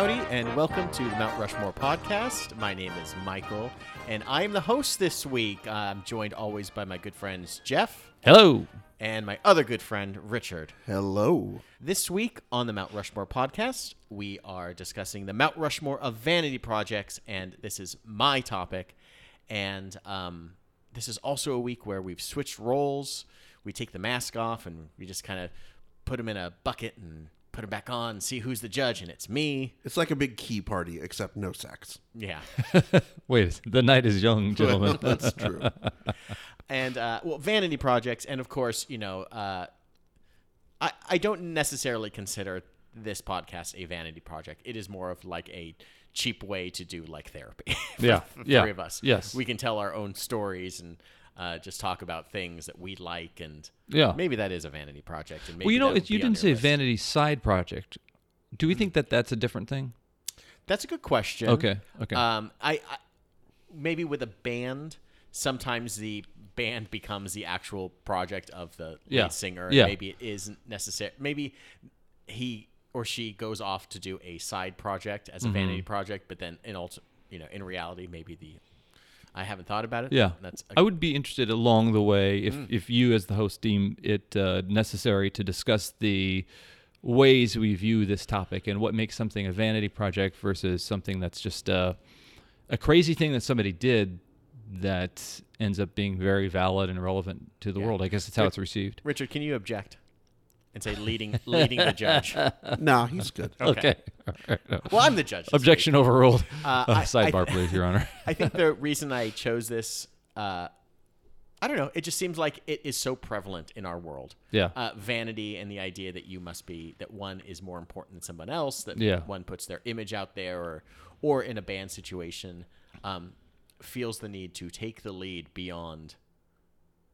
Howdy, and welcome to the Mount Rushmore podcast. My name is Michael, and I am the host this week. I'm joined always by my good friends Jeff Hello. and my other good friend Richard. Hello. This week on the Mount Rushmore podcast, we are discussing the Mount Rushmore of vanity projects, and this is my topic. And um, this is also a week where we've switched roles. We take the mask off and we just kind of put them in a bucket and put them back on, see who's the judge, and it's me. It's like a big key party, except no sex. Yeah. Wait, the night is young, gentlemen. That's true. and uh, well, vanity projects, and of course, you know, uh, I I don't necessarily consider this podcast a vanity project. It is more of like a cheap way to do like therapy. for Yeah, the yeah, three of us. yes. we can tell our own stories and. Uh, just talk about things that we like, and Yeah. maybe that is a vanity project. And maybe well, you know, if you didn't say list. vanity side project, do we think that that's a different thing? That's a good question. Okay, okay. Um, I, I maybe with a band, sometimes the band becomes the actual project of the Yeah, lead singer. yeah. Maybe it isn't necessary. Maybe he or she goes off to do a side project as a Mm-hmm. vanity project, but then in also, you know, in reality, maybe the. I haven't thought about it. Yeah, That's I would be interested along the way if Mm. if you, as the host, deem it uh, necessary to discuss the ways we view this topic and what makes something a vanity project versus something that's just uh, a crazy thing that somebody did that ends up being very valid and relevant to the Yeah. world. I guess that's how it's received. Richard, can you object and say leading leading the judge? no, he's good. Okay. Okay. Well, I'm the judge. this week. Objection overruled. Uh, Uh, I- sidebar, I- please, Your Honor. I think the reason I chose this, uh, I don't know, it just seems like it is so prevalent in our world. Yeah. Uh, vanity and the idea that you must be, that one is more important than someone else, that Yeah. one puts their image out there, or, or in a band situation, um, feels the need to take the lead beyond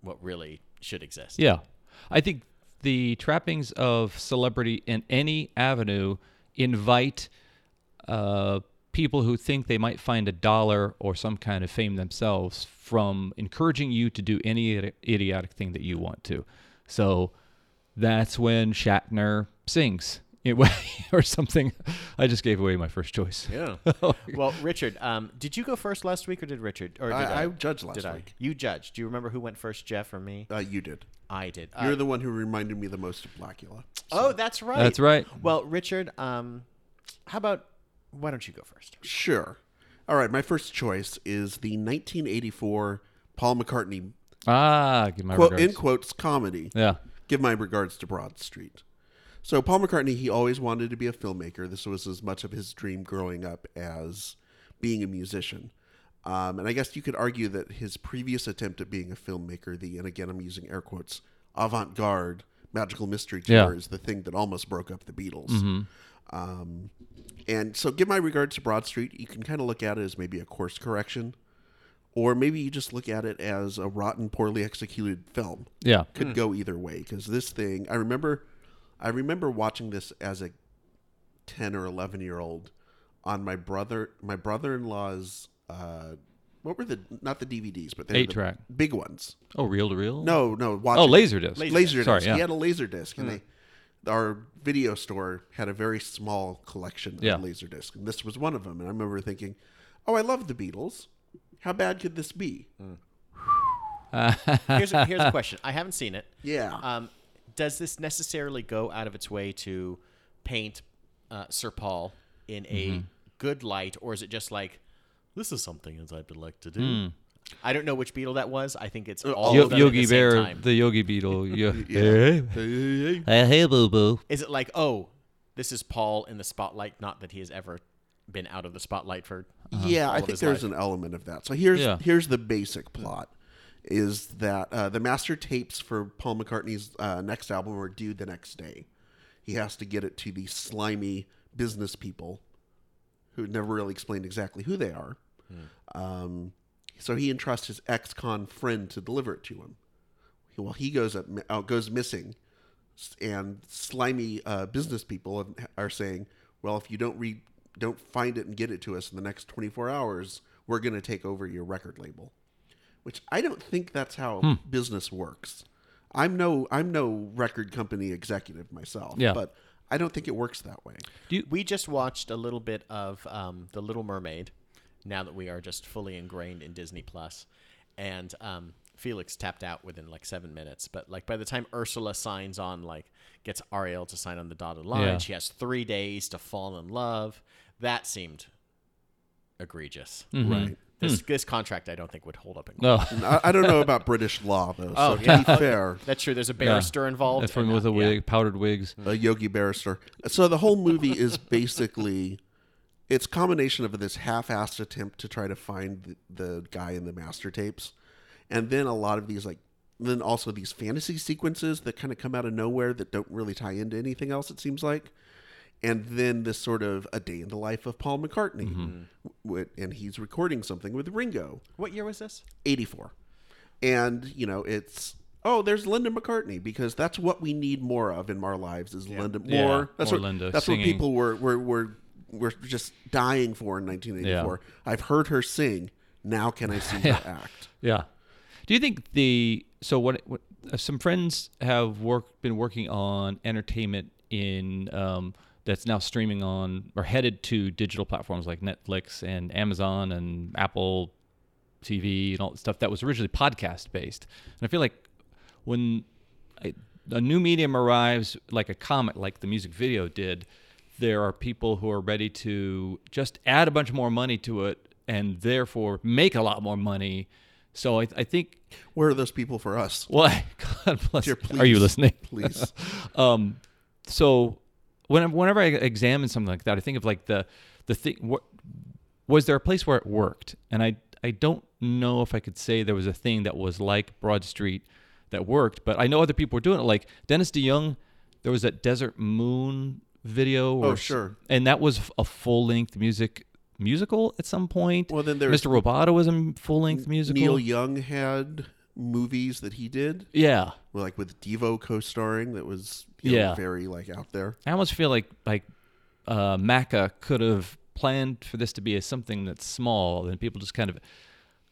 what really should exist. Yeah. I think the trappings of celebrity in any avenue invite uh, people who think they might find a dollar or some kind of fame themselves from encouraging you to do any idiotic thing that you want to. So that's when Shatner sings it, or something. I just gave away my first choice. Yeah. well, Richard, um, did you go first last week, or did Richard? Or did I, I judged last did I? week. You judged. Do you remember who went first, Jeff or me? Uh, you did. I did. You're Uh, the one who reminded me the most of Blackula. Oh, that's right. That's right. Well, Richard, um, how about why don't you go first? Sure. All right, my first choice is the 1984 Paul McCartney, Ah, give my quote, regards. in quotes, comedy. yeah. Give my regards to Broad Street. So Paul McCartney, he always wanted to be a filmmaker. This was as much of his dream growing up as being a musician. Um, and I guess you could argue that his previous attempt at being a filmmaker, the and again I'm using air quotes, avant-garde magical mystery tour, Yeah. is the thing that almost broke up the Beatles. Um, and so, give my regards to Broad Street. You can kind of look at it as maybe a course correction, or maybe you just look at it as a rotten, poorly executed film Yeah. could go either way because this thing i remember i remember watching this as a 10 or 11 year old on my brother my brother-in-law's uh what were the not the dvds but they were Eight the track. big ones Oh, reel to reel? no no watch Oh, Laserdisc. laser Sorry, disc yeah. he had a laser disc and they our video store had a very small collection of Yeah. laser discs and this was one of them and i remember thinking oh i love the beatles how bad could this be Here's a, here's a question. I haven't seen it. yeah Um, does this necessarily go out of its way to paint uh, Sir Paul in a Mm-hmm. good light, or is it just like this is something as I'd like to do? Hmm. I don't know which beetle that was. I think it's Uh, all Yo- of them at Yogi the same Bear, time. the Yogi Beetle. Yo- Yeah. Hey, hey, boo boo. Is it like, oh, this is Paul in the spotlight? Not that he has ever been out of the spotlight for. Yeah, all I of think his there's life. an element of that. So here's Yeah. here's the basic plot: is that uh, the master tapes for Paul McCartney's uh, next album are due the next day. He has to get it to the slimy business people, who never really explained exactly who they are. Um, so he entrusts his ex-con friend to deliver it to him. Well, he goes up, uh, goes missing, and slimy uh, business people are saying, "Well, if you don't read, don't find it and get it to us in the next 24 hours, we're going to take over your record label." Which I don't think that's how business works. I'm no I'm no record company executive myself, Yeah. but I don't think it works that way. Do you, We just watched a little bit of um, The Little Mermaid. Now that we are just fully ingrained in Disney Plus, and um, Felix tapped out within like seven minutes. But like by the time Ursula signs on, like gets Ariel to sign on the dotted line, Yeah. she has three days to fall in love. That seemed egregious. Mhm. Right. This this contract I don't think would hold up in court. No, I, I don't know about British law though. So Oh, to yeah. be fair, That's true. There's a barrister involved. that's from and, with a uh, yeah. wig, powdered wigs. a Yogi Barrister. So the whole movie is basically it's a combination of this half-assed attempt to try to find the, the guy in the master tapes, and then a lot of these like then also these fantasy sequences that kind of come out of nowhere that don't really tie into anything else. It seems like. And then this sort of a day in the life of Paul McCartney, mm-hmm. w- and he's recording something with Ringo. What year was this? 84. And, you know, it's oh, there's Linda McCartney because that's what we need more of in our lives is Linda Yeah, more. That's more what Linda that's singing. what people were were were were just dying for in 1984. I've heard her sing. Now can I see her act? Yeah. Do you think the so what, what uh, some friends have work been working on entertainment in um, that's now streaming on or headed to digital platforms like Netflix and Amazon and Apple TV and all that stuff that was originally podcast based. And I feel like when a, a new medium arrives, like a comet, like the music video did, there are people who are ready to just add a bunch more money to it and therefore make a lot more money. So I, I think, Where are those people for us? well, God bless. Dear, Are you listening? Please. um, so whenever, whenever I examine something like that, I think of like the the thing. What was there a place where it worked? And I I don't know if I could say there was a thing that was like Broad Street that worked, but I know other people were doing it. Like Dennis DeYoung, there was that Desert Moon video. or Oh, sure. and that was a full length music musical at some point. Well, then there's Mr. Roboto was a full length musical. Neil Young had movies that he did, yeah. like with Devo co-starring. That was you know, Yeah. very like out there. I almost feel like like uh, Macca could have planned for this to be a, something that's small, and people just kind of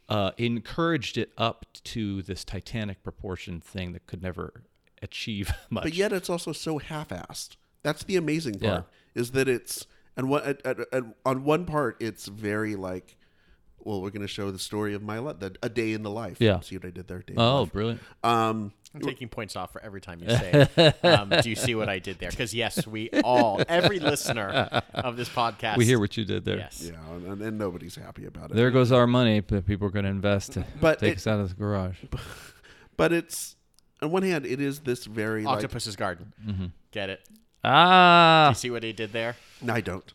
uh, encouraged it up to this Titanic proportion thing that could never achieve much. But yet it's also so half-assed. That's the amazing part is that it's and what at, at, at, on one part it's very like, well, we're going to show the story of my life, the, a day in the life. Yeah. See what I did there? Day oh, life. brilliant! Um, I'm taking points off for every time you say it. Um, do you see what I did there? Because yes, we all, every listener of this podcast, We hear what you did there. Yes. yeah, and, and nobody's happy about it. There goes our money that people are going to invest to But take it- us out of the garage. but it's on one hand, it is this very like. Octopus's Garden. Get it? Ah, You see what he did there? No, I don't.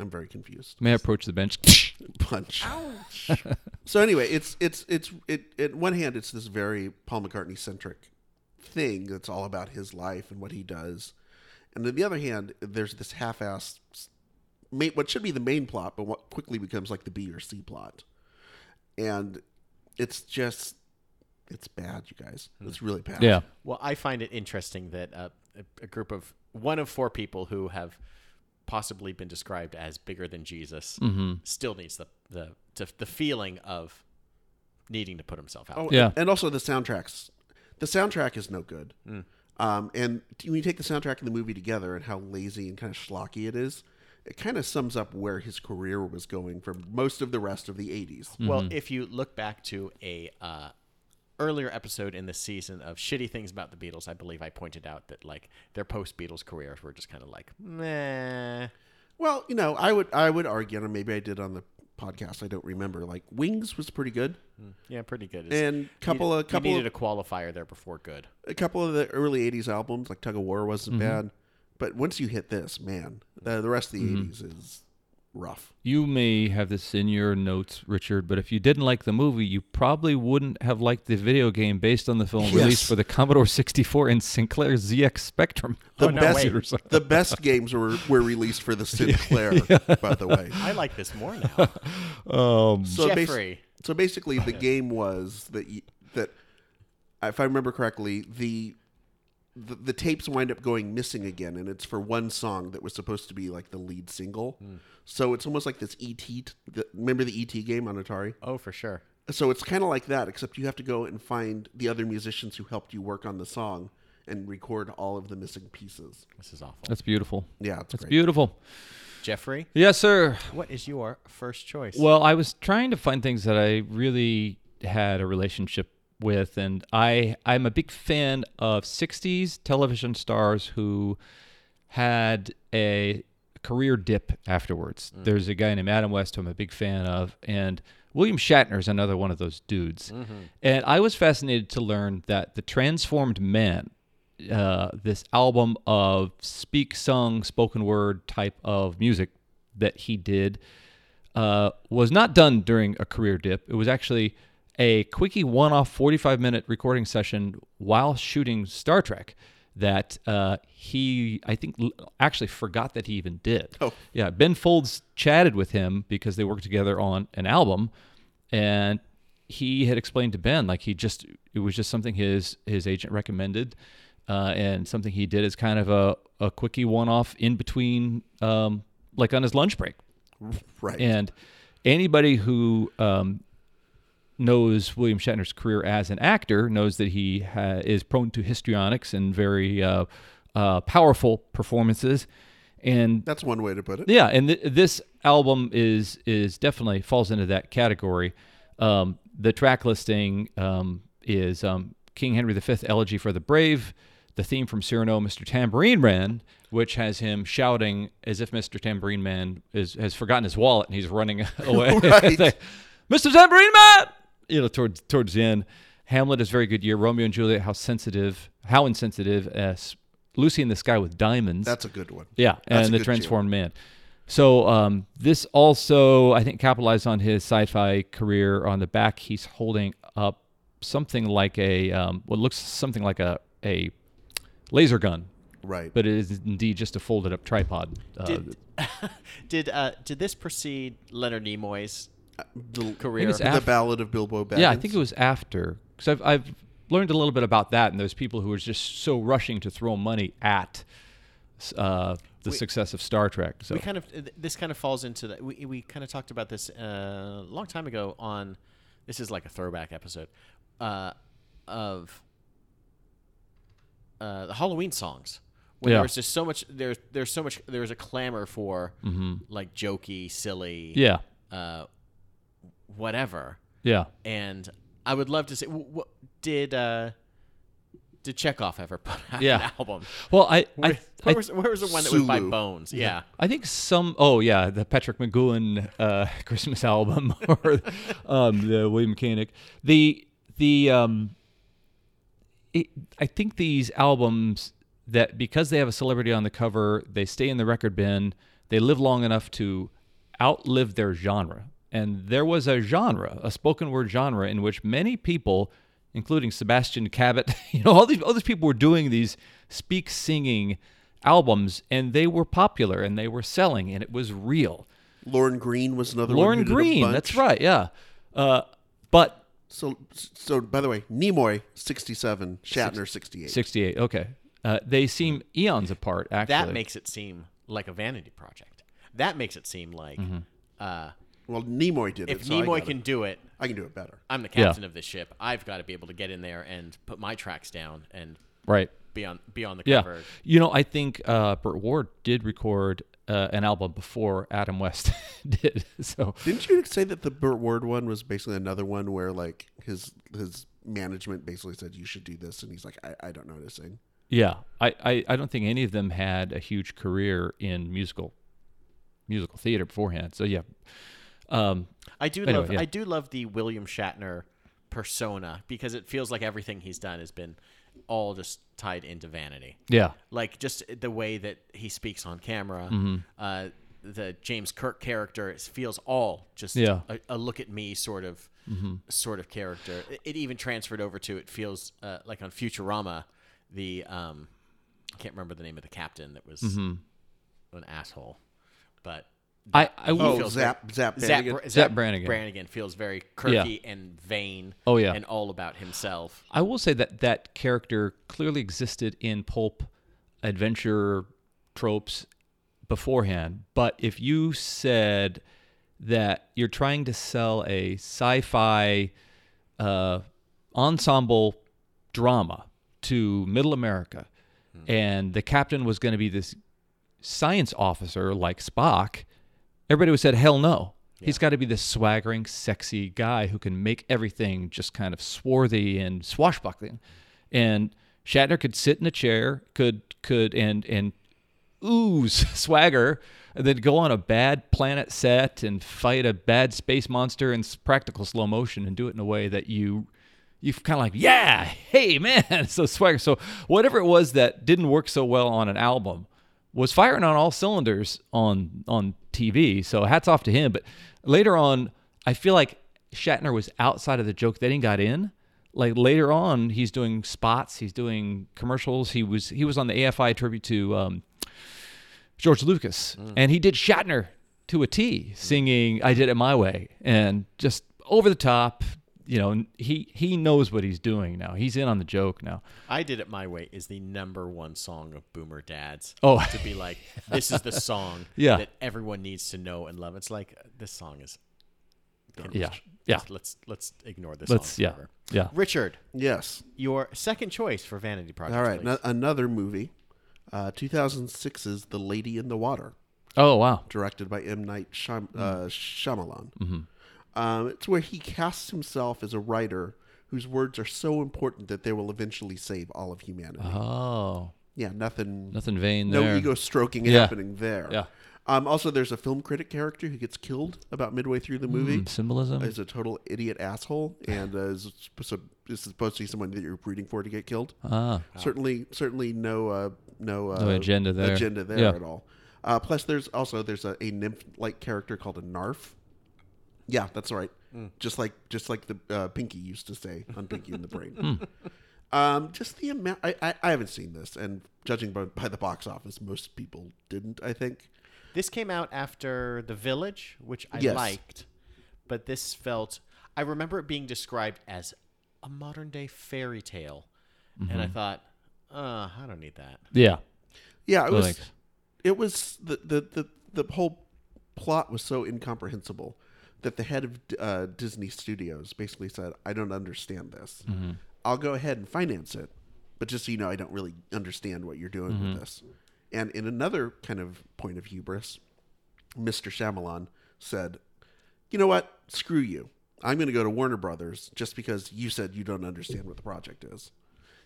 I'm very confused. may I approach the bench? punch. Ouch. So anyway, it's it's it's it. At one hand, it's this very Paul McCartney centric thing that's all about his life and what he does, and on the other hand, there's this half-assed, ma- what should be the main plot, but what quickly becomes like the B or C plot, and it's just it's bad, you guys. It's really bad. yeah. Well, I find it interesting that uh, a, a group of one of four people who have possibly been described as bigger than Jesus Mm-hmm. still needs the the to, the feeling of needing to put himself out. Oh, Yeah. and also the soundtracks. The soundtrack is no good. Um, and when you take the soundtrack and the movie together and how lazy and kind of schlocky it is, it kind of sums up where his career was going for most of the rest of the 80s. Well, if you look back to a uh, earlier episode in the season of shitty things about the Beatles, I believe I pointed out that like their post Beatles careers were just kind of like meh. Well, you know, I would I would argue, and maybe I did on the podcast, I don't remember. Like Wings was pretty good, Yeah, pretty good. It's- and couple of couple you of, needed a qualifier there before good. a couple of the early 80s albums like Tug of War wasn't Mm-hmm. bad, but once you hit this, man, the, the rest of the Mm-hmm. 80s is rough. You may have this in your notes, Richard, but if you didn't like the movie, you probably wouldn't have liked the video game based on the film Yes. released for the Commodore 64 and Sinclair ZX Spectrum. The Oh, no, best wait. the best games were were released for the Sinclair, by the way. I like this more now. Um, So bas- Jeffrey. so basically, the game was that y- that if I remember correctly, the, the the tapes wind up going missing again, and it's for one song that was supposed to be like the lead single. Hmm. So it's almost like this ET. t- The, remember the ET game on Atari? Oh, for sure. So it's kind of like that, except you have to go and find the other musicians who helped you work on the song and record all of the missing pieces. This is awful. That's beautiful. Yeah, it's That's great. beautiful. Jeffrey, Yes, sir. what is your first choice? Well, I was trying to find things that I really had a relationship with, and I I'm a big fan of '60s television stars who had a career dip afterwards. There's a guy named Adam West who I'm a big fan of, and William Shatner is another one of those dudes. And I was fascinated to learn that the Transformed Man, uh, this album of speak sung spoken word type of music that he did, uh, was not done during a career dip. It was actually a quickie one off 45 minute recording session while shooting Star Trek that uh, he, I think, actually forgot that he even did. Oh. Yeah. Ben Folds chatted with him because they worked together on an album. And he had explained to Ben, like, he just, it was just something his, his agent recommended. Uh, and something he did as kind of a, a quickie one off in between, um, like on his lunch break. Right. And anybody who um, knows William Shatner's career as an actor knows that he ha- is prone to histrionics and very uh, uh, powerful performances. And That's one way to put it. yeah, and th- this album is is definitely falls into that category. Um, the track listing um, is um, King Henry V Elegy for the Brave, the theme from Cyrano, Mr. Tambourine Man, which has him shouting as if Mr. Tambourine Man is has forgotten his wallet and he's running away. Right. Mr. Tambourine Man, you know, towards towards the end. Hamlet is very good year. Romeo and Juliet, how sensitive, how insensitive. As Lucy in the Sky with Diamonds. That's a good one. Yeah, That's and the good Transformed Man. So um, this also, I think, capitalized on his sci-fi career. On the back, he's holding up something like a um, what looks something like a a laser gun, Right. but it is indeed just a folded-up tripod. Uh, did did uh, did this precede Leonard Nimoy's the, career? it's the Ballad of Bilbo Baggins. yeah, I think it was after because I've I've learned a little bit about that, and those people who were just so rushing to throw money at uh, the We- success of Star Trek. So we kind of this kind of falls into that. We, we kind of talked about this uh, a long time ago on. This is like a throwback episode uh, of uh, the Halloween songs. Where Yeah. there was just so much. There's there's so much. There's a clamor for like jokey, silly, Mm-hmm. yeah, uh, whatever. yeah. And I would love to say, what did uh, did Chekov ever put out Yeah. an album? Well, I Where, I, where I was, where was the one that was by Sulu. Bones? Yeah. I think some. Oh yeah, the Patrick McGowan uh, Christmas album or um, the William Koenig. The the um, it, I think these albums that because they have a celebrity on the cover, they stay in the record bin. They live long enough to outlive their genre. And there was a genre, a spoken word genre, in which many people, including Sebastian Cabot, you know, all these all these people were doing these speak singing albums, and they were popular and they were selling, and it was real. Lorne Greene was another one. Lorne who did a Greene, that's right, yeah. Uh, but So, so by the way, Nimoy sixty-seven, Shatner sixty-eight. 68, okay. Uh, they seem eons apart, actually. That makes it seem like a vanity project. That makes it seem like Mm-hmm. uh, Well, Nimoy did if it. so I Nimoy got can it. do it, I can do it better. I'm the Yeah. captain of this ship. I've got to be able to get in there and put my tracks down and right. be on be on the cover. Yeah. You know, I think uh, Burt Ward did record uh, an album before Adam West did. So, Didn't you say that the Burt Ward one was basically another one where like his his management basically said you should do this, and he's like, I, I don't know how to sing. yeah, I, I, I don't think any of them had a huge career in musical musical theater beforehand. So, yeah. Um, I do Anyway, love yeah. I do love the William Shatner persona because it feels like everything he's done has been all just tied into vanity. yeah. like just the way that he speaks on camera. Mm-hmm. Uh, the James Kirk character it feels all just Yeah. a, a look at me sort of sort of character. It, it even transferred over to it feels uh, like on Futurama, the um, I can't remember the name of the captain that was an asshole, but I, I will. Oh, feels Zapp Zapp Zapp, Brannigan. Zapp Brannigan. Brannigan feels very quirky and vain. Oh, yeah. and all about himself. I will say that that character clearly existed in pulp adventure tropes beforehand. But if you said that you're trying to sell a sci-fi uh, ensemble drama to Middle America, and the captain was going to be this science officer like Spock, everybody would said, "Hell no." He's got to be this swaggering, sexy guy who can make everything just kind of swarthy and swashbuckling. And Shatner could sit in a chair, could could and and ooze swagger, and then go on a bad planet set and fight a bad space monster in practical slow motion and do it in a way that you you kind of like, yeah, hey man, so swagger. So whatever it was that didn't work so well on an album was firing on all cylinders on on TV. So hats off to him. But later on, I feel like Shatner was outside of the joke. Then he got in. Like later on, he's doing spots. He's doing commercials. He was he was on the AFI tribute to um, George Lucas, and he did Shatner to a T, singing "I Did It My Way" and just over the top. You know, he he knows what he's doing now. He's in on the joke now. I Did It My Way is the number one song of Boomer Dads. Oh. To be like, this is the song Yeah. that everyone needs to know and love. It's like, this song is. Yeah, yeah. Just Let's let's ignore this Let's song yeah forever. yeah. Richard, Yes. your second choice for Vanity Project. All right. please. no- another movie, uh, 2006's The Lady in the Water, Oh wow. directed by M. Night Shyam- Mm-hmm. uh, Shyamalan. Um, it's where he casts himself as a writer whose words are so important that they will eventually save all of humanity. Oh, Yeah, nothing, nothing vain no there. ego stroking Yeah. happening there. Yeah. Um, also, there's a film critic character who gets killed about midway through the movie. Mm, symbolism. Is a total idiot asshole, and uh, is, is supposed to be someone that you're rooting for to get killed. ah, Certainly, certainly no, uh, no, uh, No agenda there. Agenda there Yeah. at all. Uh, plus, there's also there's a, a nymph-like character called a Narf. Yeah, that's right. Just like just like the uh, Pinky used to say on Pinky in the Brain. Um, just the amount. I, I, I haven't seen this, and judging by, by the box office, most people didn't. I think. This came out after The Village, which I Yes. liked, but this felt. I remember it being described as a modern day fairy tale, and Mm-hmm. I thought, uh, I don't need that. yeah. Yeah, it was. Thanks. It was the, the the the whole plot was so incomprehensible that the head of uh, Disney Studios basically said, "I don't understand this. Mm-hmm. I'll go ahead and finance it, but just so you know, I don't really understand what you're doing with mm-hmm. this." And in another kind of point of hubris, Mr. Shyamalan said, "You know what? Screw you. I'm going to go to Warner Brothers just because you said you don't understand what the project is."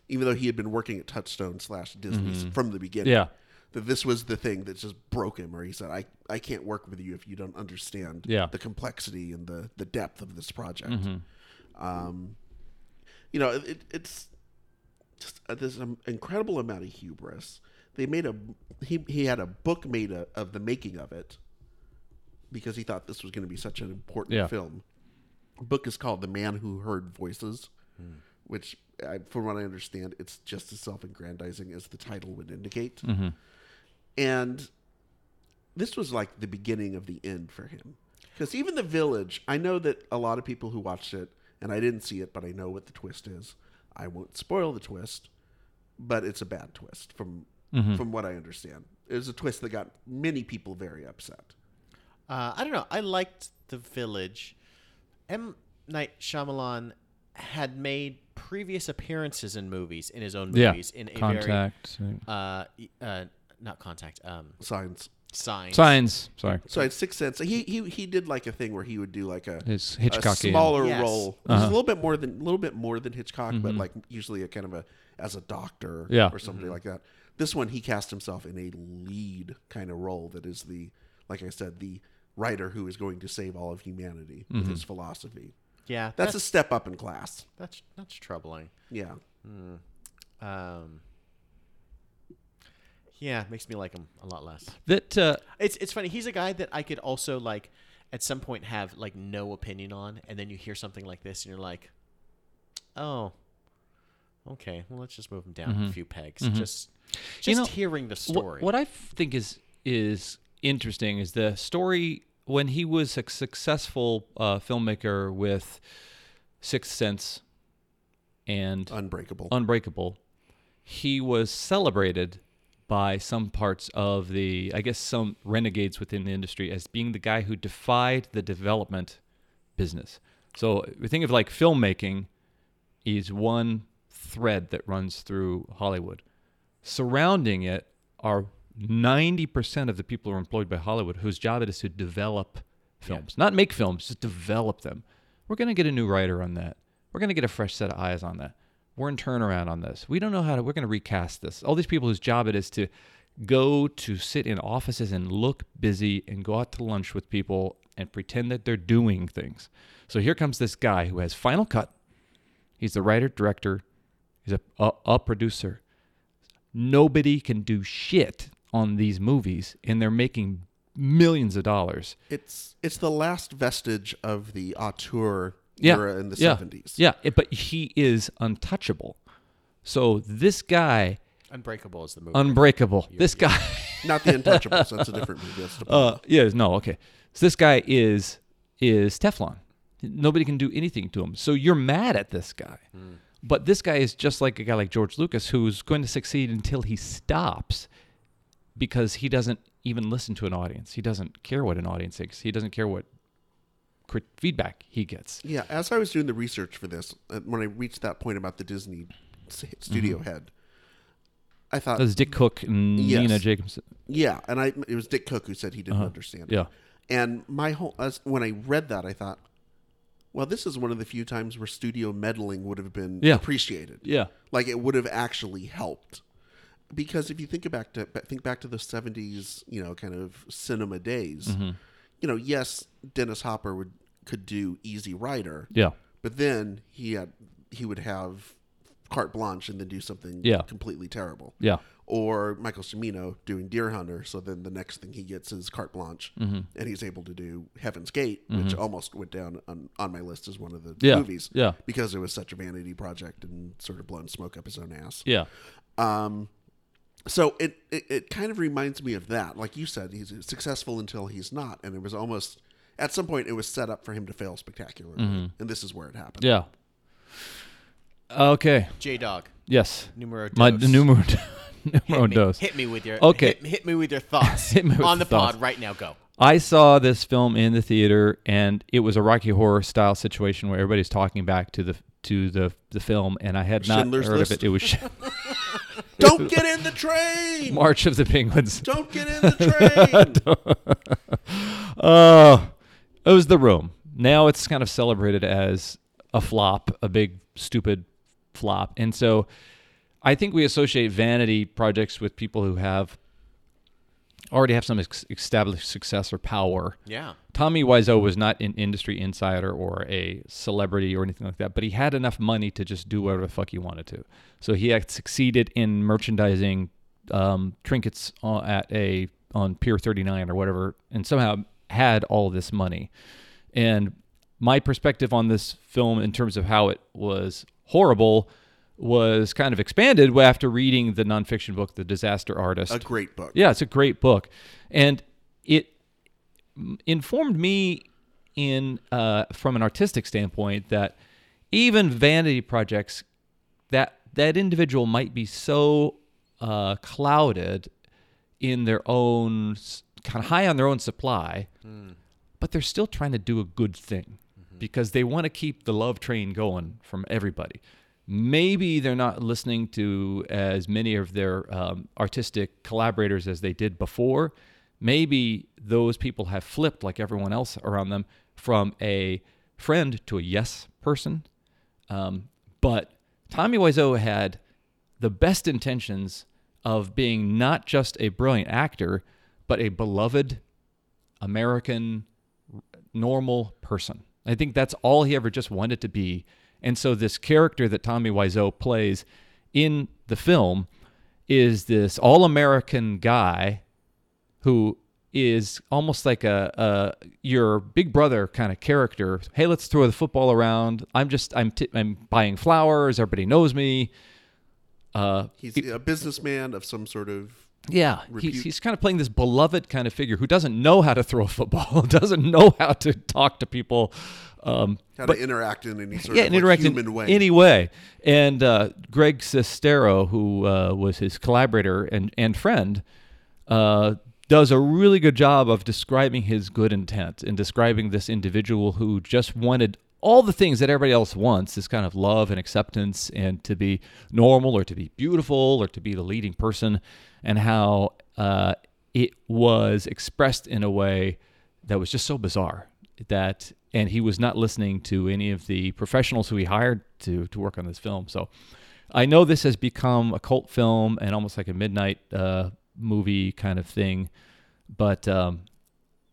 Even though he had been working at Touchstone slash Disney mm-hmm. from the beginning, Yeah. That this was the thing that just broke him, where he said, "I I can't work with you if you don't understand Yeah. the complexity and the the depth of this project." Um, you know, it, it's just uh, this incredible amount of hubris. They made a he he had a book made a, of the making of it because he thought this was going to be such an important Yeah. film. The book is called "The Man Who Heard Voices," which, I, from what I understand, it's just as self-aggrandizing as the title would indicate. And this was like the beginning of the end for him. Because even The Village, I know that a lot of people who watched it, and I didn't see it, but I know what the twist is. I won't spoil the twist, but it's a bad twist from from what I understand. It was a twist that got many people very upset. Uh, I don't know. I liked The Village. M. Night Shyamalan had made previous appearances in movies in his own Yeah. movies in a Contact. very uh, uh, not contact um Signs. signs Signs. Sorry. So I had Sixth Sense. He he he did like a thing where he would do like a It's a Hitchcockian. smaller Yes. role. It was uh-huh. a little bit more than a little bit more than Hitchcock, but mm-hmm. like usually a kind of a as a doctor Yeah. or something mm-hmm. like that. This one he cast himself in a lead kind of role that is the like I said the writer who is going to save all of humanity with mm-hmm. his philosophy. yeah That's, that's a step up in class. that's that's troubling Yeah. Hmm. um yeah makes me like him a lot less. That uh, it's it's funny he's a guy that I could also like at some point have like no opinion on and then you hear something like this and you're like oh okay well let's just move him down a few pegs. Just just You know, hearing the Wh- story. What, I f- think is is interesting is the story when he was a successful uh, filmmaker with Sixth Sense and Unbreakable. Unbreakable, he was celebrated by some parts of the, I guess, some renegades within the industry as being the guy who defied the development business. So we think of like filmmaking is one thread that runs through Hollywood. Surrounding it are 90% of the people who are employed by Hollywood whose job it is to develop films, not make films, just develop them. We're going to get a new writer on that. We're going to get a fresh set of eyes on that. We're in turnaround on this. We don't know how to, we're going to recast this. All these people whose job it is to go to sit in offices and look busy and go out to lunch with people and pretend that they're doing things. So here comes this guy who has Final Cut. He's the writer, director, he's a, a, a producer. Nobody can do shit on these movies, and they're making millions of dollars. It's it's the last vestige of the auteur Yeah, era in the yeah, seventies. Yeah, it- but he is untouchable. So this guy, Unbreakable is the movie. unbreakable. This guy, Not the Untouchables. That's a different movie. That's De uh, yeah, no, okay. So this guy is is Teflon. Nobody can do anything to him. So you're mad at this guy. But this guy is just like a guy like George Lucas who's going to succeed until he stops because he doesn't even listen to an audience. He doesn't care what an audience thinks. He doesn't care what crit- feedback he gets. Yeah, as I was doing the research for this, uh, when I reached that point about the Disney studio head, I thought, That was Dick Cook and Yes. Nina Jacobson. yeah, and I it was Dick Cook who said he didn't understand. it. Uh-huh. Yeah. And my whole as, when I read that, I thought, well, this is one of the few times where studio meddling would have been Yeah. appreciated. Yeah. like it would have actually helped. Because if you think back to think back to the '70s, you know, kind of cinema days, Mm-hmm. You know, yes, Dennis Hopper would could do Easy Rider, Yeah. but then he had he would have carte blanche and then do something Yeah. completely terrible. Yeah. Or Michael Cimino doing Deer Hunter, so then the next thing he gets is carte blanche, Mm-hmm. and he's able to do Heaven's Gate, which almost went down on, on my list as one of the Yeah. movies, Yeah. because it was such a vanity project and sort of blown smoke up his own ass. Yeah. Um, so it, it it kind of reminds me of that. Like you said, he's successful until he's not, and it was almost at some point it was set up for him to fail spectacularly, mm-hmm. and this is where it happened. Yeah. Okay. J Dog. Yes. Numero My dos. numero numero hit me, dos. hit me with your Okay. Hit, hit me with your thoughts Hit me with on the the thoughts. pod right now. Go. I saw this film in the theater, and it was a Rocky Horror style situation where everybody's talking back to the to the the film, and I had not Schindler's heard List? of it. It was Don't get in the train. March of the Penguins. Don't get in the train. Oh, it was the room. Now it's kind of celebrated as a flop, a big stupid flop, and so I think we associate vanity projects with people who have already have some ex- established success or power. Yeah. Tommy Wiseau was not an industry insider or a celebrity or anything like that, but he had enough money to just do whatever the fuck he wanted to. So he had succeeded in merchandising um, trinkets on, at a on Pier 39 or whatever, and somehow had all this money. And my perspective on this film, in terms of how it was horrible, was kind of expanded after reading the nonfiction book, The Disaster Artist. a great book. Yeah, it's a great book, and it informed me in uh, from an artistic standpoint that even vanity projects that that individual might be so uh, clouded in their own kind of high on their own supply, but they're still trying to do a good thing because they want to keep the love train going from everybody. Maybe they're not listening to as many of their um, artistic collaborators as they did before. Maybe those people have flipped, like everyone else around them, from a friend to a yes person. Um, but Tommy Wiseau had the best intentions of being not just a brilliant actor, but a beloved American normal person. I think that's all he ever just wanted to be. And so this character that Tommy Wiseau plays in the film is this all-American guy who is almost like a, a your big brother kind of character. Hey, let's throw the football around. I'm just I'm t- I'm buying flowers. Everybody knows me. Uh, He's a businessman of some sort of yeah, he's, he's kind of playing this beloved kind of figure who doesn't know how to throw a football, doesn't know how to talk to people. Um, how to interact in any sort yeah, of like interact human in way. any way. And uh, Greg Sestero, who uh, was his collaborator and, and friend, uh, does a really good job of describing his good intent and describing this individual who just wanted all the things that everybody else wants this kind of love and acceptance and to be normal or to be beautiful or to be the leading person and how uh, it was expressed in a way that was just so bizarre that and he was not listening to any of the professionals who he hired to to work on this film. So i know this has become a cult film and almost like a midnight uh, movie kind of thing but um,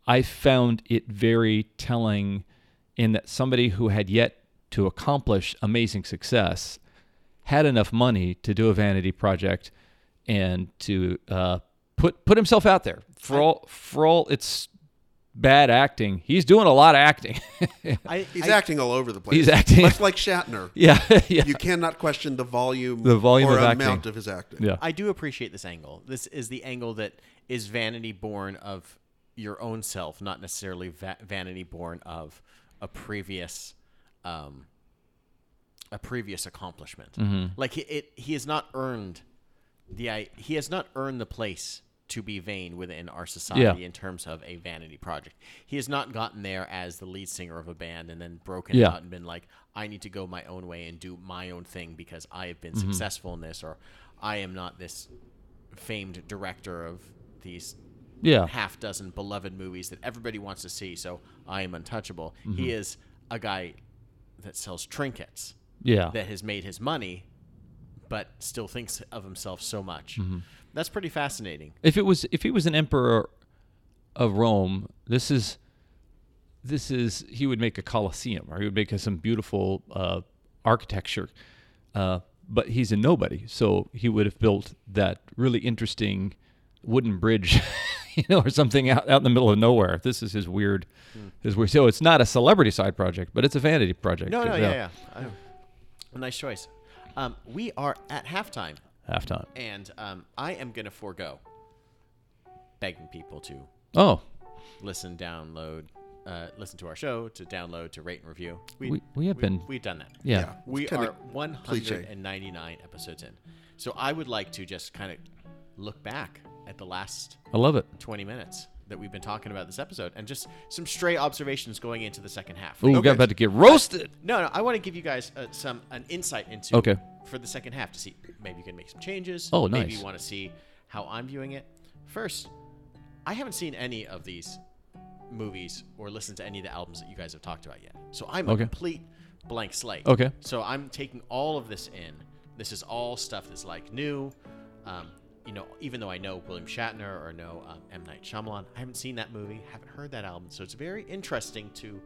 i found it very telling in that somebody who had yet to accomplish amazing success had enough money to do a vanity project and to uh, put put himself out there for all for all its bad acting. He's doing a lot of acting. I, He's I- acting all over the place. He's acting- much like Shatner. yeah, yeah, You cannot question the volume, The volume or of amount acting. of his acting. yeah. I do appreciate this angle. This is the angle that is vanity born of your own self, not necessarily va- vanity born of a previous, um, a previous accomplishment. Mm-hmm. Like he, it, he has not earned the I, he has not earned the place to be vain within our society in terms of a vanity project. He has not gotten there as the lead singer of a band and then broken Yeah. out and been like, I need to go my own way and do my own thing because I have been Mm-hmm. successful in this, or I am not this famed director of these Yeah. half dozen beloved movies that everybody wants to see, so I am untouchable. Mm-hmm. He is a guy that sells trinkets Yeah. that has made his money, but still thinks of himself so much. Mm-hmm. That's pretty fascinating. If it was if he was an emperor of Rome, this is this is he would make a Colosseum or he would make some beautiful uh, architecture. Uh, but he's a nobody, so he would have built that really interesting wooden bridge, you know, or something out, out in the middle of nowhere. This is his weird, his weird. So it's not a celebrity side project, but it's a vanity project. No, no, yeah, yeah. I- a nice choice. Um, we are at halftime, Halftime. and um, I am going to forego begging people to Oh, listen, download, uh, listen to our show, to download, to rate and review. We- we have been- We've done that. yeah. Yeah. We It's kinda are 199 episodes in. So I would like to just kind of look back at the last I love it. 20 minutes that we've been talking about this episode and just some stray observations going into the second half. Ooh, we Okay. got about to get roasted. No, no, I want to give you guys uh, some an insight into Okay. for the second half to see maybe you can make some changes. Oh, nice. Maybe you want to see how I'm viewing it. First, I haven't seen any of these movies or listened to any of the albums that you guys have talked about yet. So I'm a complete blank slate. Okay. So I'm taking all of this in. This is all stuff that's like new. Um, you know, even though I know William Shatner or know um, M. Night Shyamalan, I haven't seen that movie, haven't heard that album. So it's very interesting to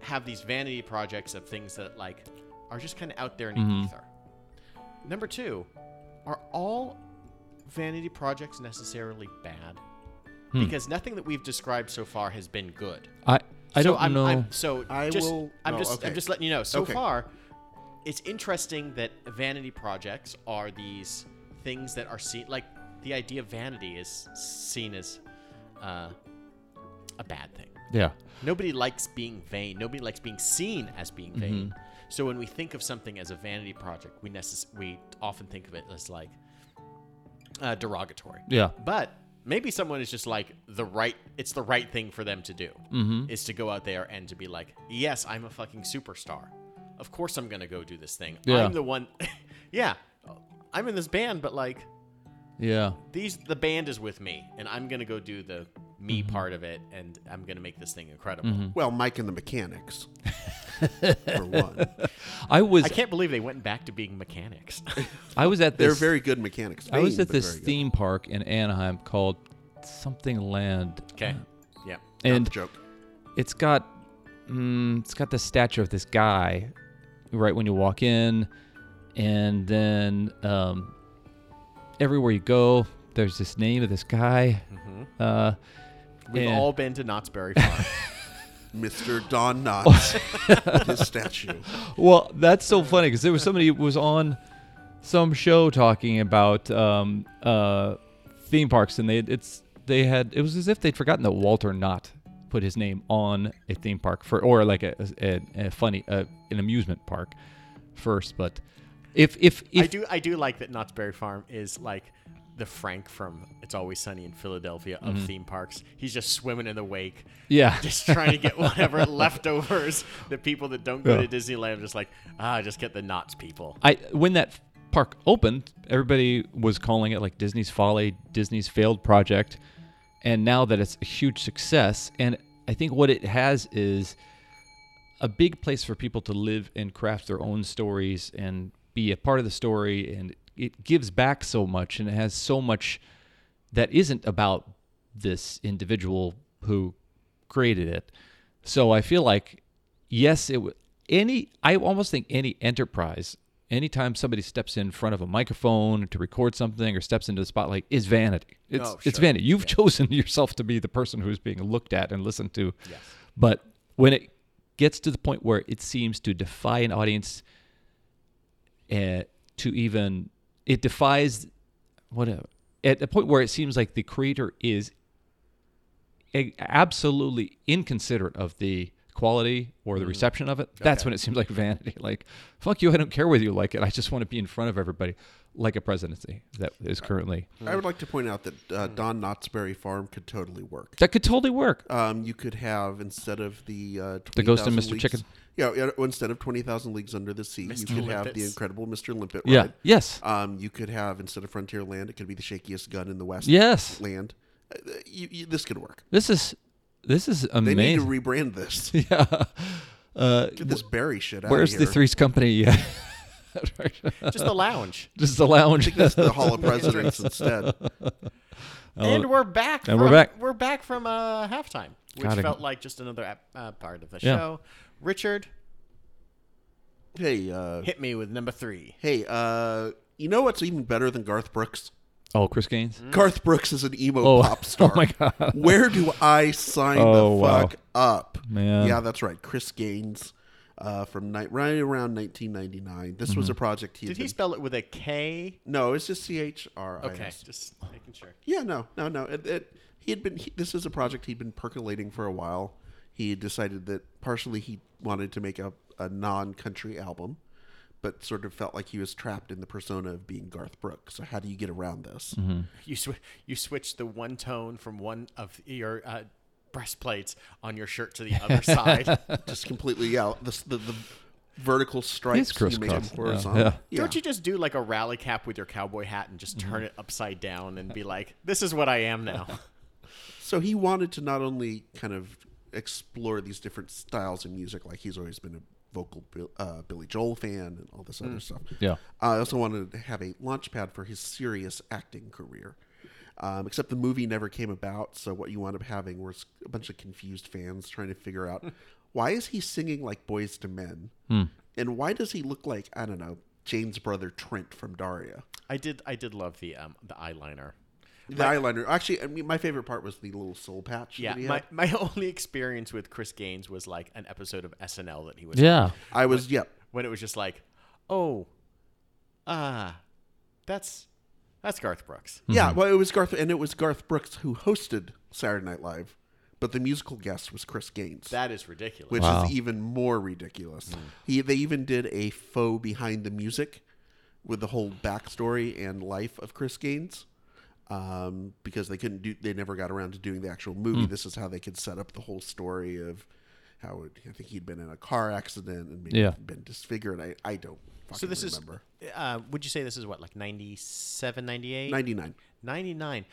have these vanity projects of things that like are just kind of out there in the ether. Number two, are all vanity projects necessarily bad? Because nothing that we've described so far has been good. I I so don't I'm, know. I'm, so I just, will- I'm oh, just okay. I'm just letting you know. So Okay. far, it's interesting that vanity projects are these things that are seen like the idea of vanity is seen as uh, a bad thing. yeah. Nobody likes being vain. Nobody likes being seen as being vain. Mm-hmm. So when we think of something as a vanity project, we necess- we often think of it as like uh, derogatory. Yeah. But maybe someone is just like the right. It's the right thing for them to do. Mm-hmm. Is to go out there and to be like, yes, I'm a fucking superstar. Of course, I'm gonna go do this thing. Yeah. I'm the one. yeah, I'm in this band, but like Yeah. these the band is with me and i'm gonna go do the me Mm-hmm. part of it and i'm gonna make this thing incredible Well, Mike and the Mechanics, for one. I was i can't believe they went back to being mechanics I was at They're very good mechanics. I was at this very good. theme park in Anaheim called something Land. okay yeah Not And the joke. it's got mm, it's got the statue of this guy right when you walk in and then um, everywhere you go there's this name of this guy uh, we've Yeah. all been to knott's berry farm Mr. Don Knotts, his statue. well that's so funny because there was somebody who was on some show talking about um, uh, theme parks and they it's they had it was as if they'd forgotten that walter knott put his name on a theme park for or like a, a, a funny uh, an amusement park first but if if if i do i do like that knott's berry farm is like the Frank from It's Always Sunny in Philadelphia of theme parks. He's just swimming in the wake, Yeah. just trying to get whatever leftovers. The people that don't go Yeah. to Disneyland, just like ah, just get the Knott's people. I when that park opened, everybody was calling it like Disney's folly, Disney's failed project, and now that it's a huge success, and I think what it has is a big place for people to live and craft their own stories and be a part of the story, and it gives back so much, and it has so much that isn't about this individual who created it. So I feel like yes, it would any I almost think any enterprise anytime somebody steps in front of a microphone to record something or steps into the spotlight is vanity. It's Oh, it's vanity. You've chosen yourself to be the person who's being looked at and listened to. Yes. But when it gets to the point where it seems to defy an audience uh, to even it defies whatever at the point where it seems like the creator is absolutely inconsiderate of the quality or the reception of it that's when it seems like vanity like fuck you i don't care whether you like it i just want to be in front of everybody like a presidency that is currently I would like to point out that uh, Don Knotts Berry Farm could totally work. that could totally work Um, you could have instead of the uh, The Ghost of Mr. Leagues- Chicken? Yeah, yeah, instead of twenty thousand leagues under the sea, you Mr. could have the incredible Mr. Limpet yeah ride. yes Um, you could have instead of Frontierland, it could be the shakiest gun in the West. yes land. Uh, you, you, this could work. this is this is amazing. They need to rebrand this. yeah uh Get this Berry shit out. where's the here. threes company yeah Just the lounge. just the lounge I think that's the Hall of Presidents instead. and we're back. And we're back. We're back from uh, halftime, which Gotta- felt like just another uh, part of the Yeah. show. Richard, Hey, uh, hit me with number three. hey, uh, you know what's even better than Garth Brooks? Oh chris gaines Garth Brooks is an emo Oh, pop star. oh my God. Where do I sign Oh, the wow. fuck up? Man. Yeah, that's right. Chris Gaines, uh, from ni- right around 1999. This Mm-hmm. was a project he Did had he spell it with a K? No, it's just C H R I S. Okay, just making sure. Yeah, no, no, no. It, it, he had been. He, this is a project he'd been percolating for a while. He had decided that partially he wanted to make a, a non-country album, but sort of felt like he was trapped in the persona of being Garth Brooks. So how do you get around this? Mm-hmm. You sw- you switch the one tone from one of your uh, breastplates on your shirt to the other side. Just completely, yeah. The the, the vertical stripes you make them horizontal. yeah. Yeah. Don't you just do like a rally cap with your cowboy hat and just turn it upside down and be like, "This is what I am now." So he wanted to not only kind of explore these different styles of music, like he's always been a vocal Bill, uh, Billy Joel fan and all this other stuff. Yeah. I also wanted to have a launch pad for his serious acting career. Um, except the movie never came about, so what you wound up having was a bunch of confused fans trying to figure out why is he singing like Boyz II Men, and why does he look like I don't know Jane's brother Trent from Daria. I did I did love the um the eyeliner. The eyeliner. Actually, I mean, my favorite part was the little soul patch. Yeah, that he my, had. my only experience with Chris Gaines was like an episode of SNL that he was Yeah. I was. Yep. when it was just like, "Oh, ah, that's that's Garth Brooks." Yeah, well, it was Garth, and it was Garth Brooks who hosted Saturday Night Live, but the musical guest was Chris Gaines, That is ridiculous. which Wow. is even more ridiculous. He they even did a faux behind the music with the whole backstory and life of Chris Gaines. Um, because they couldn't do, they never got around to doing the actual movie. This is how they could set up the whole story of how it, I think he'd been in a car accident and maybe Yeah. been disfigured. I, I don't fucking so this remember. is uh would you say this is what like 97 98 ninety nine. 99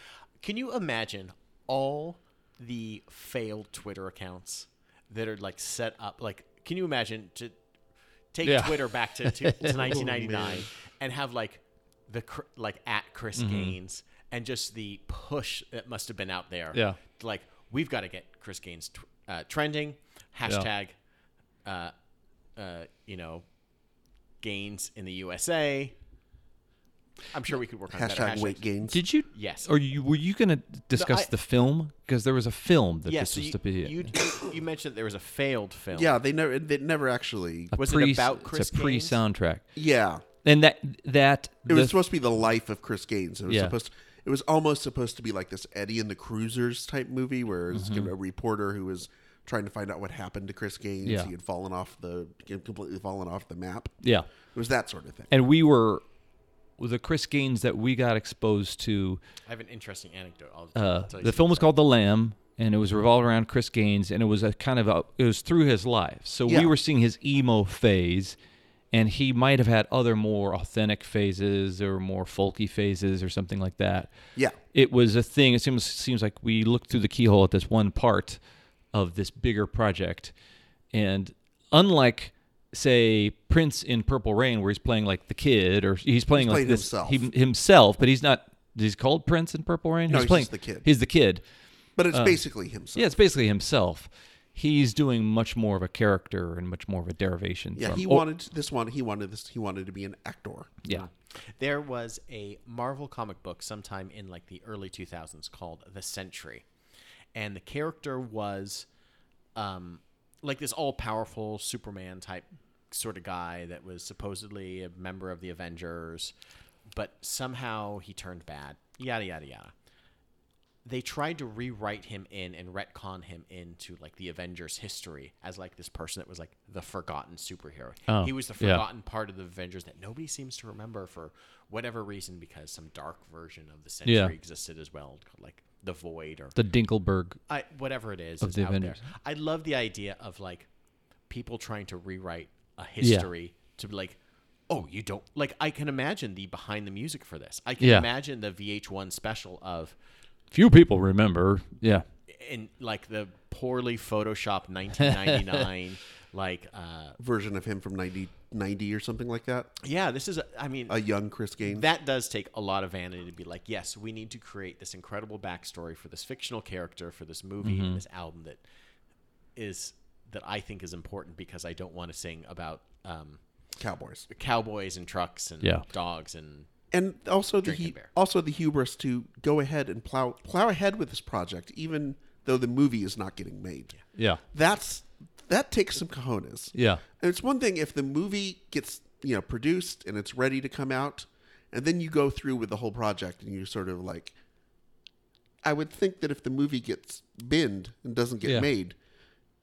can you imagine all the failed twitter accounts that are like set up like can you imagine to take Yeah. twitter back to, to, to 1999 and have like the like at chris gaines and just the push that must have been out there Yeah. like we've got to get chris gaines tw- uh, trending hashtag uh, uh, you know gains in the usa i'm sure we could work on better Hashtag hashtags. weight gains. Did you? Yes. Or you were you going to discuss I- the film? Because there was a film that Yes, this so was you, to be. you, you mentioned there was a failed film. yeah, they never they never actually. a was it about Chris It's a pre Gaines? soundtrack, Yeah, and that that it was supposed to be the life of Chris Gaines. It was Yeah. supposed. It was almost supposed to be like this Eddie and the Cruisers type movie, where it's Mm-hmm. a reporter who was trying to find out what happened to Chris Gaines. Yeah. He had fallen off the, completely fallen off the map. yeah. It was that sort of thing. and we were the Chris Gaines that we got exposed to. I have an interesting anecdote. I'll, Uh, I'll tell you the film was called The Lamb, and it was revolved around Chris Gaines, and it was a kind of a, it was through his life. So Yeah. we were seeing his emo phase, and he might have had other more authentic phases or more folky phases or something like that. Yeah. It was a thing. It seems seems like we looked through the keyhole at this one part of this bigger project, and unlike say Prince in Purple Rain, where he's playing like the kid, or he's playing like this himself. he- himself, but he's not. He's called Prince in Purple Rain. No, he's playing just the kid. He's the kid. But it's um, basically himself. Yeah, it's basically himself. He's doing much more of a character and much more of a derivation. Yeah, from, he or- wanted this one. He wanted this. He wanted to be an actor. Yeah, There was a Marvel comic book sometime in like the early 2000s called The Sentry. And the character was um, like this all powerful Superman type sort of guy that was supposedly a member of the Avengers, but somehow he turned bad. Yada, yada, yada. They tried to rewrite him in and retcon him into like the Avengers history as like this person that was like the forgotten superhero. Oh, he was the yeah. forgotten part of the Avengers that nobody seems to remember for whatever reason because some dark version of the Sentry Yeah. existed as well, like the Void or the Dinkelberg. I, whatever it is, Of is the out Avengers. there. I love the idea of like people trying to rewrite a history to be like, oh, you don't like. I can imagine the behind the music for this. I can Yeah. imagine the VH1 special of Few people remember. Yeah, in like the poorly photoshopped 1999 like uh Version of him from 90, 90 or something like that. yeah this is a, i mean A young Chris Gaines. that does take a lot of vanity to be like yes we need to create this incredible backstory for this fictional character for this movie Mm-hmm. and this album that is that i think is important because i don't want to sing about um Cowboys. cowboys and trucks and Yeah. dogs and and also the hu- beer. also the hubris to go ahead and plow plow ahead with this project, even though the movie is not getting made. yeah, That's that takes some cojones. yeah, And it's one thing if the movie gets you know produced and it's ready to come out, and then you go through with the whole project and you sort of like. I would think that if the movie gets binned and doesn't get Yeah. made,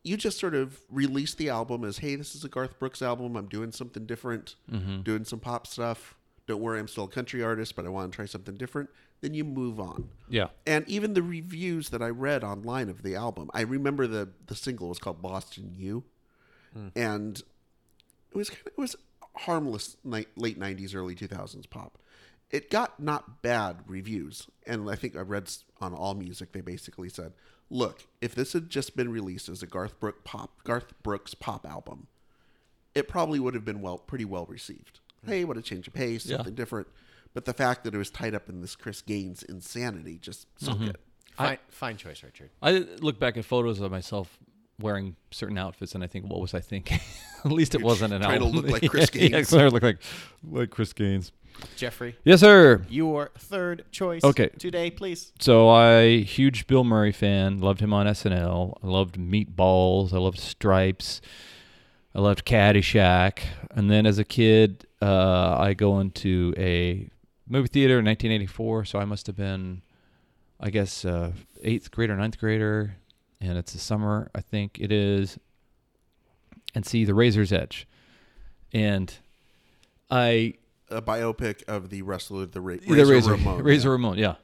you just sort of release the album as, "Hey, this is a Garth Brooks album. I'm doing something different, Mm-hmm. doing some pop stuff. Don't worry, I'm still a country artist, but I want to try something different." Then you move on. yeah. And even the reviews that I read online of the album, I remember the the single was called "Lost in You," hmm. and it was kind of, it was harmless late '90s, early 2000s pop. It got not bad reviews, and I think I read on All Music they basically said, "Look, if this had just been released as a Garth Brooks pop Garth Brooks pop album, it probably would have been well pretty well received. Hey, what a change of pace, Yeah. something different." But the fact that it was tied up in this Chris Gaines insanity just sunk it. Mm-hmm. fine, fine choice richard I look back at photos of myself wearing certain outfits, and I think, what was I thinking? at least it wasn't an trying to look like Chris yeah, Gaines. Yeah, I look like like Chris Gaines. jeffrey Yes, sir. your third choice Okay. today please So I huge Bill Murray fan. Loved him on SNL. I loved Meatballs. I loved Stripes. I loved Caddyshack. And then as a kid, uh, I go into a movie theater in 1984. So I must have been, I guess, uh, eighth grader, ninth grader. And it's the summer, I think it is. And see The Razor's Edge. And I a biopic of the wrestler, the Ra- the Razor, Razor Ramon. Razor Ramon, yeah.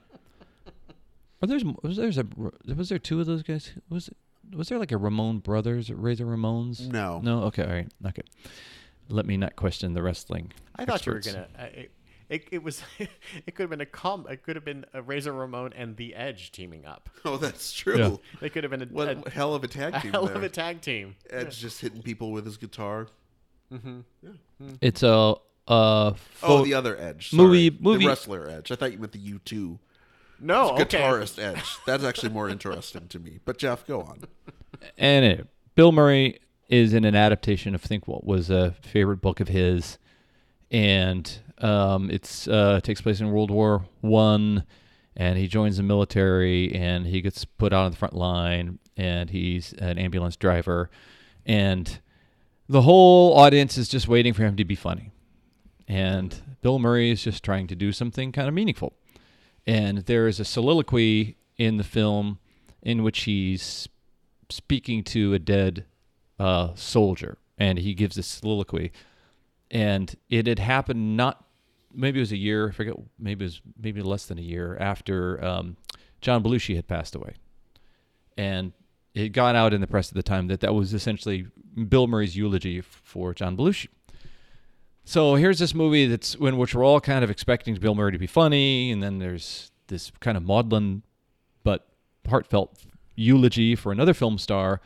Are there's was there's a was there two of those guys? Was was there like a Ramon brothers, Razor Ramones? No. No. Okay. All right. Okay. Let me not question the wrestling. I thought you were gonna. Uh, it, it, it was. it could have been a com. It could have been a Razor Ramon and the Edge teaming up. Oh, that's true. Yeah. They could have been a, What a, hell of a tag team. a team hell there. of a tag team. Edge just hitting people with his guitar. Mm-hmm. Yeah. It's a uh. Oh, the other Edge. movie- movie- The wrestler Edge. I thought you meant the U two No, okay. guitarist Edge. That's actually more interesting to me. But Jeff, go on. and it, Bill Murray is in an adaptation of I think what was a favorite book of his, and um, it's uh, takes place in World War One, and he joins the military and he gets put out on the front line, and he's an ambulance driver, and the whole audience is just waiting for him to be funny, and Bill Murray is just trying to do something kind of meaningful, and there is a soliloquy in the film in which he's speaking to a dead uh, soldier, and he gives this soliloquy, and it had happened not maybe it was a year. I forget. Maybe it was maybe less than a year after um, John Belushi had passed away, and it got out in the press at the time that that was essentially Bill Murray's eulogy for John Belushi. So here's this movie that's in which we're all kind of expecting Bill Murray to be funny, and then there's this kind of maudlin but heartfelt eulogy for another film star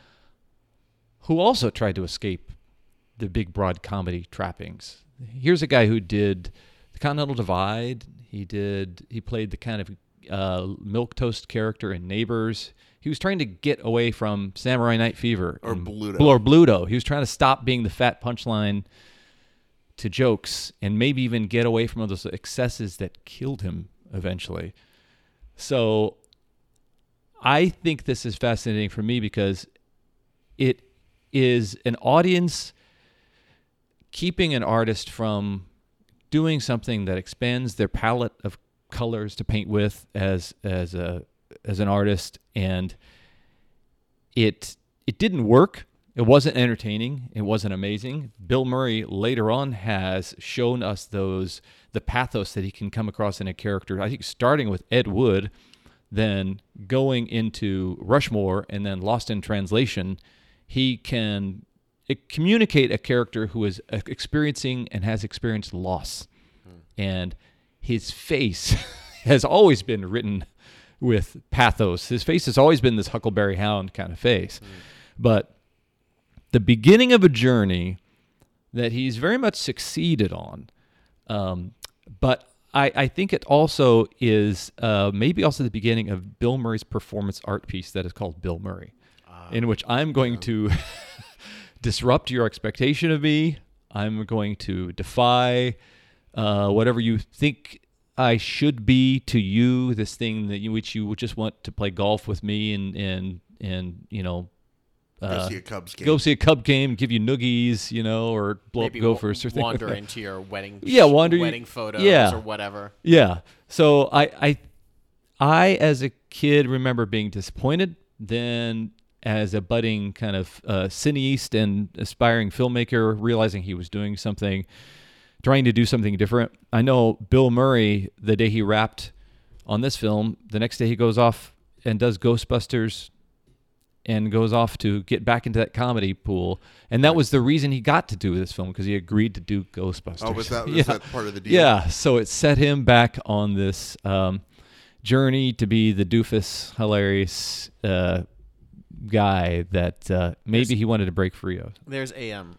who also tried to escape the big broad comedy trappings. Here's a guy who did the Continental Divide. He did he played the kind of uh, milk toast character in Neighbors. He was trying to get away from Samurai Night Fever Or Bluto. Or Bluto. He was trying to stop being the fat punchline to jokes and maybe even get away from those excesses that killed him eventually. So I think this is fascinating for me because it is an audience keeping an artist from doing something that expands their palette of colors to paint with as as a as an artist and it it didn't work it wasn't entertaining. It wasn't amazing. Bill murray later on has shown us those the pathos that he can come across in a character i think starting with ed wood then going into rushmore and then lost in translation. He can eh, communicate a character who is eh, experiencing and has experienced loss. And his face has always been written with pathos. His face has always been this Huckleberry Hound kind of face. But the beginning of a journey that he's very much succeeded on. Um, but I, I think it also is uh, maybe also the beginning of Bill Murray's performance art piece that is called Bill Murray, in which I'm going to disrupt your expectation of me. I'm going to defy uh, whatever you think I should be to you. This thing that you, which you just want to play golf with me and and and you know. Go Uh, see a Cubs game. go see a Cub game, give you noogies, you know, or blow Maybe up gophers or things wander that. into your wedding Yeah, wander you- wedding photos yeah. or whatever. Yeah. So I I I as a kid remember being disappointed. Then as a budding kind of uh, cineast and aspiring filmmaker, realizing he was doing something, trying to do something different. I know Bill Murray, the day he wrapped on this film, the next day he goes off and does Ghostbusters and goes off to get back into that comedy pool. And that was the reason he got to do this film because he agreed to do Ghostbusters. Oh, was that was Yeah. that part of the deal? Yeah, so it set him back on this um, journey to be the doofus, hilarious uh, guy that uh, maybe he wanted to break free of. There's a um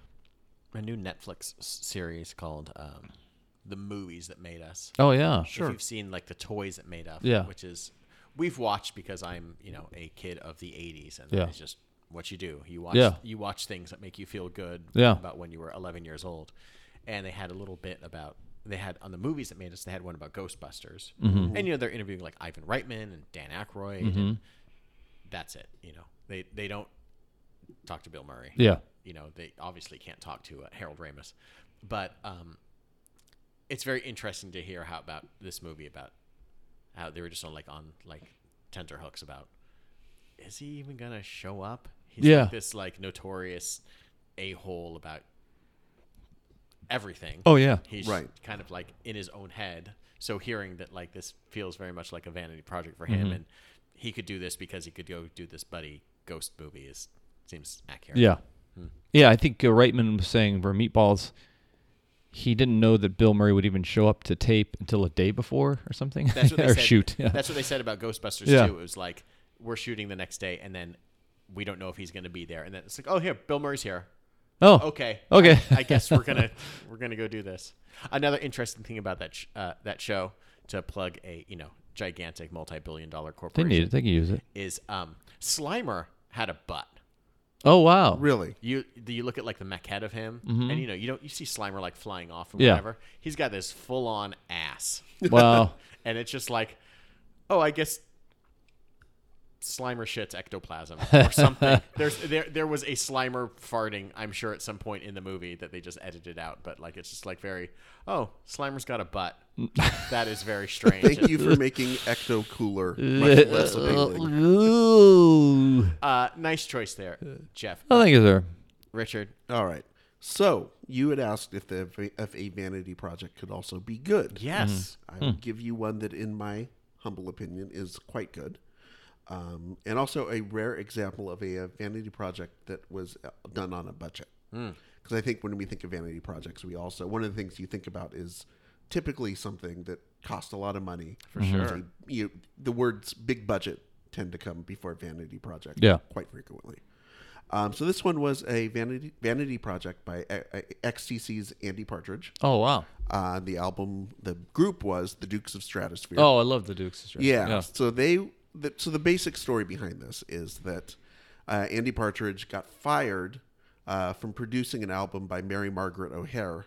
a new Netflix series called um the movies that made us. Oh yeah, If you've seen like the toys that made us, Yeah. which is we've watched because I'm you know a kid of the '80s, and Yeah. it's just what you do. You watch Yeah. you watch things that make you feel good Yeah. about when you were 11 years old, and they had a little bit about. They had on the movies that made us. They had one about Ghostbusters, Mm-hmm. and you know they're interviewing like Ivan Reitman and Dan Aykroyd, and that's it. You know they they don't talk to Bill Murray yeah, you know they obviously can't talk to uh, Harold Ramis, but um, it's very interesting to hear how about this movie about how they were just on like on like tenterhooks about is he even gonna show up? He's Yeah. like this like notorious a hole about everything. Oh yeah, He's Right. kind of like in his own head. So hearing that like this feels very much like a vanity project for him, and he could do this because he could go do this buddy ghost movie is seems accurate. yeah, yeah. I think uh, Reitman was saying for Meatballs, he didn't know that Bill Murray would even show up to tape until a day before or something, That's what they or said. shoot. Yeah. That's what they said about Ghostbusters Yeah. too. It was like we're shooting the next day, and then we don't know if he's going to be there, and then it's like, oh, here, Bill Murray's here. oh, Okay, Okay. I, I guess we're gonna we're gonna go do this. Another interesting thing about that sh- uh, that show to plug a you know gigantic multi-billion-dollar corporation. they need it. They can use it. is um, Slimer had a butt. Oh wow, Really? You do you look at like the maquette of him, Mm-hmm. and you know you don't you see Slimer like flying off and Yeah. whatever. He's got this full on ass. wow. and it's just like, oh, I guess Slimer shits ectoplasm or something. There's there there was a Slimer farting, I'm sure, at some point in the movie that they just edited out, but like it's just like very, oh, Slimer's got a butt. that is very strange. Thank you for making Ecto cooler much less appealing. Ooh. Uh, nice choice there, Jeff. Oh, thank you, sir. Richard. All right. So you had asked if the if a vanity project could also be good. Yes. I will give you one that, in my humble opinion, is quite good, um, and also a rare example of a, a vanity project that was uh, done on a budget. Because I think when we think of vanity projects, we also one of the things you think about is typically something that cost a lot of money. For sure. you, the words "big budget" tend to come before vanity project. Yeah. quite frequently. Um, so this one was a vanity vanity project by uh, uh, XTC's Andy Partridge. Oh wow. Uh, the album, the group was the Dukes of Stratosphear. Oh, I love the Dukes. of Stratosphear. yeah. So they, the, so the basic story behind this is that uh, Andy Partridge got fired uh, from producing an album by Mary Margaret O'Hare,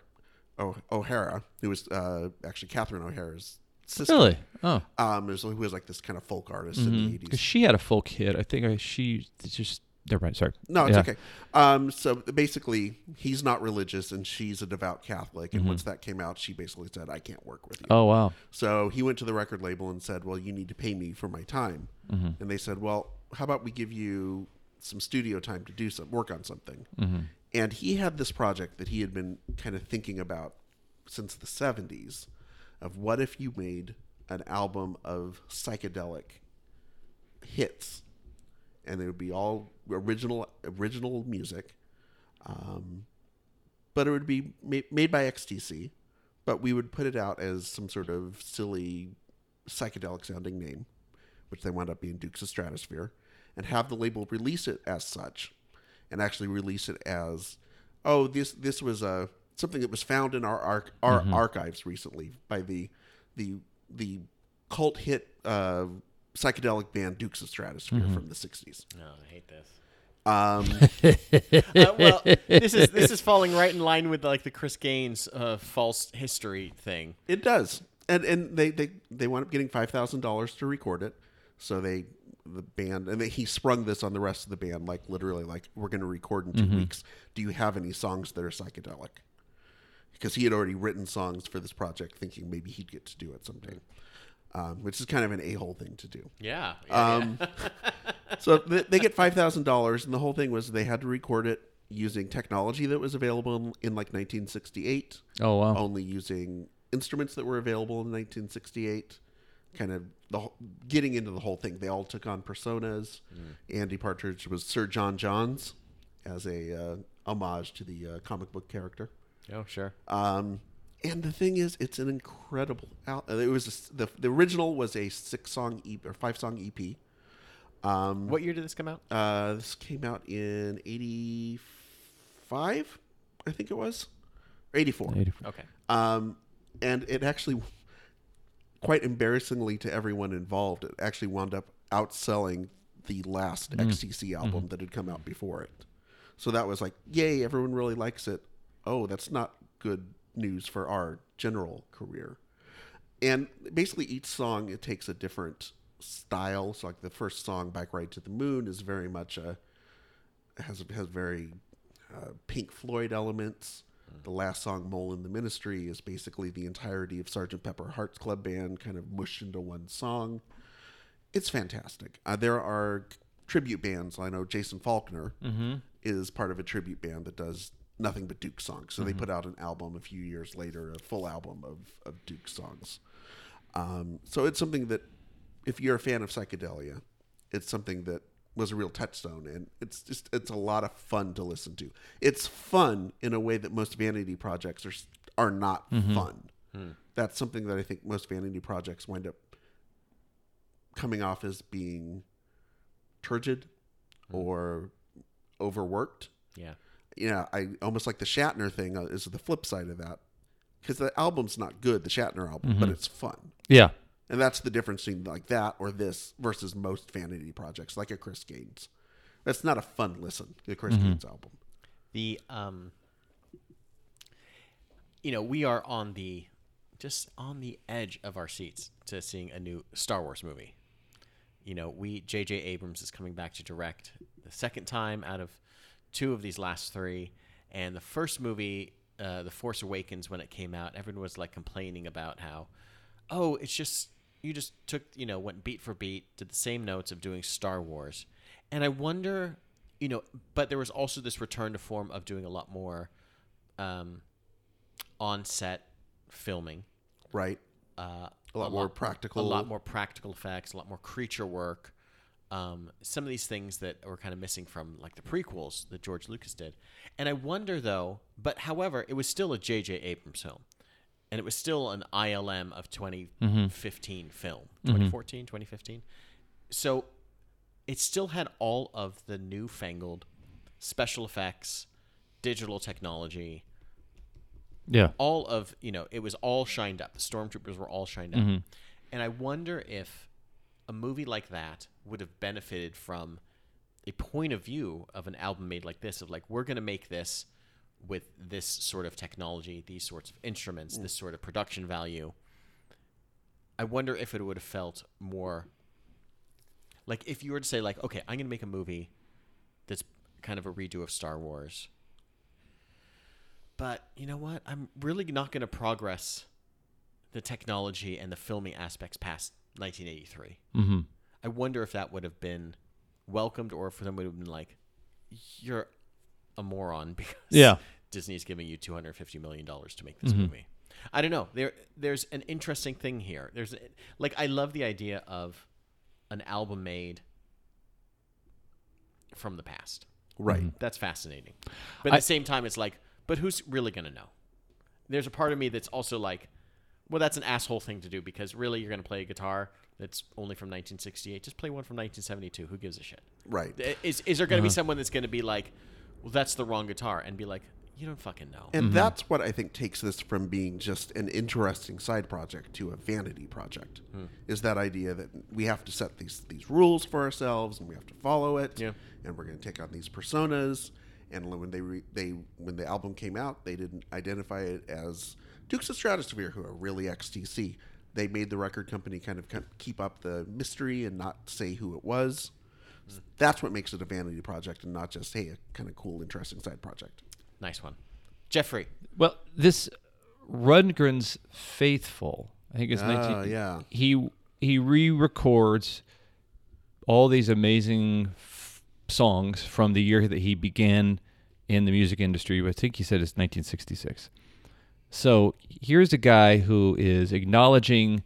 o- O'Hara, who was uh, actually Catherine O'Hara's sister. Really? Oh. Um, who was like this kind of folk artist in the Because eighties. she had a folk hit. I think I, she just. Never mind. Sorry. No, it's Yeah. okay. Um, so basically, he's not religious and she's a devout Catholic. And once that came out, she basically said, "I can't work with you." Oh wow. So he went to the record label and said, "Well, you need to pay me for my time." Mm-hmm. And they said, "Well, how about we give you some studio time to do some work on something?" Mm-hmm. And he had this project that he had been kind of thinking about since the '70s, of what if you made an album of psychedelic hits, and it would be all original original music, um, but it would be ma- made by XTC, but we would put it out as some sort of silly psychedelic sounding name, which they wound up being Dukes of Stratosphear, and have the label release it as such, and actually release it as, oh, this this was a something that was found in our arch- our archives recently by the the the cult hit uh, psychedelic band Dukes of Stratosphear from the '60s. No, I hate this. Um, Uh, well, this is this is falling right in line with like the Chris Gaines uh, false history thing. It does, and and they they they wound up getting five thousand dollars to record it. So they the band and they, he sprung this on the rest of the band, like literally, like we're going to record in 2 weeks. Do you have any songs that are psychedelic? Because he had already written songs for this project, thinking maybe he'd get to do it someday. Um, which is kind of an a hole thing to do. Yeah. yeah, Um, so they, they get five thousand dollars, and the whole thing was they had to record it using technology that was available in, in like 1968 Oh wow. only using instruments that were available in 1968 kind of the whole- getting into the whole thing they all took on personas andy partridge was sir john johns as a uh, homage to the uh, comic book character. Oh, sure. um, and the thing is it's an incredible al- it was a s the, the original was a six song ep or five song ep um, What year did this come out? uh, this came out in 85 i think it was 84 84. Okay. um, and it actually, quite embarrassingly to everyone involved, it actually wound up outselling the last XTC album that had come out before it. So that was like, yay, everyone really likes it. Oh, that's not good news for our general career. And basically, each song it takes a different style. So, like the first song, "Bike Ride to the Moon," is very much a has has very uh, Pink Floyd elements. The last song, "Mole in the Ministry," is basically the entirety of Sergeant Pepper Hearts Club Band, kind of mushed into one song. It's fantastic. Uh, there are tribute bands. I know Jason Falkner is part of a tribute band that does nothing but Duke songs. So they mm-hmm. put out an album a few years later, a full album of, of Duke songs. Um, so it's something that, if you're a fan of psychedelia, it's something that was a real touchstone, and it's just it's a lot of fun to listen to. It's fun in a way that most vanity projects are are not mm-hmm. fun. Hmm. That's something that I think most vanity projects wind up coming off as being turgid hmm. or overworked. Yeah. Yeah, I almost like the Shatner thing uh, is the flip side of that because the album's not good, the Shatner album, but it's fun. Yeah. And that's the difference between like that or this versus most vanity projects, like a Chris Gaines. That's not a fun listen. The Chris Gaines album. The um you know, we are on the just on the edge of our seats to seeing a new Star Wars movie. You know, we J.J. Abrams is coming back to direct the second time out of two of these last three, and the first movie, uh, The Force Awakens, when it came out, everyone was like complaining about how, oh, it's just you just took you know went beat for beat, did the same notes of doing Star Wars, and I wonder, you know, but there was also this return to form of doing a lot more um, on-set filming. right. Uh, A lot more practical. a lot more practical effects, a lot more creature work. Um, some of these things that were kind of missing from like the prequels that George Lucas did. And I wonder though, but however, it was still a J.J. Abrams film. And it was still an ILM of 2015 mm-hmm. film, mm-hmm. 2014, 2015. So it still had all of the newfangled special effects, digital technology, Yeah. all of you know it was all shined up the stormtroopers were all shined up mm-hmm. and i wonder if a movie like that would have benefited from a point of view of an album made like this of like we're going to make this with this sort of technology these sorts of instruments this sort of production value i wonder if it would have felt more like if you were to say like okay i'm going to make a movie that's kind of a redo of star wars but you know what? I'm really not going to progress the technology and the filming aspects past 1983. Mm-hmm. I wonder if that would have been welcomed or if them would have been like, you're a moron because Yeah. Disney's giving you 250 million dollars to make this movie. I don't know. There, there's an interesting thing here. There's like I love the idea of an album made from the past. Right. That's fascinating. But at the same time, it's like, but who's really going to know? There's a part of me that's also like, well, that's an asshole thing to do because really you're going to play a guitar that's only from 1968. Just play one from 1972. Who gives a shit? Right. Is, is there going to be uh-huh. someone that's going to be like, well, that's the wrong guitar and be like, you don't fucking know. And mm-hmm. that's what I think takes this from being just an interesting side project to a vanity project. Hmm. Is that idea that we have to set these these rules for ourselves and we have to follow it. Yeah. And we're going to take on these personas. And when they re, they when the album came out, they didn't identify it as Dukes of Stratosphear, who are really XTC. They made the record company kind of keep up the mystery and not say who it was. That's what makes it a vanity project and not just hey a kind of cool, interesting side project. nice one. Jeffrey. Well, this Rundgren's Faithful, I think it's Ah, 19. yeah. He he re-records all these amazing f- songs from the year that he began in the music industry. I think he said it's 1966. So here's a guy who is acknowledging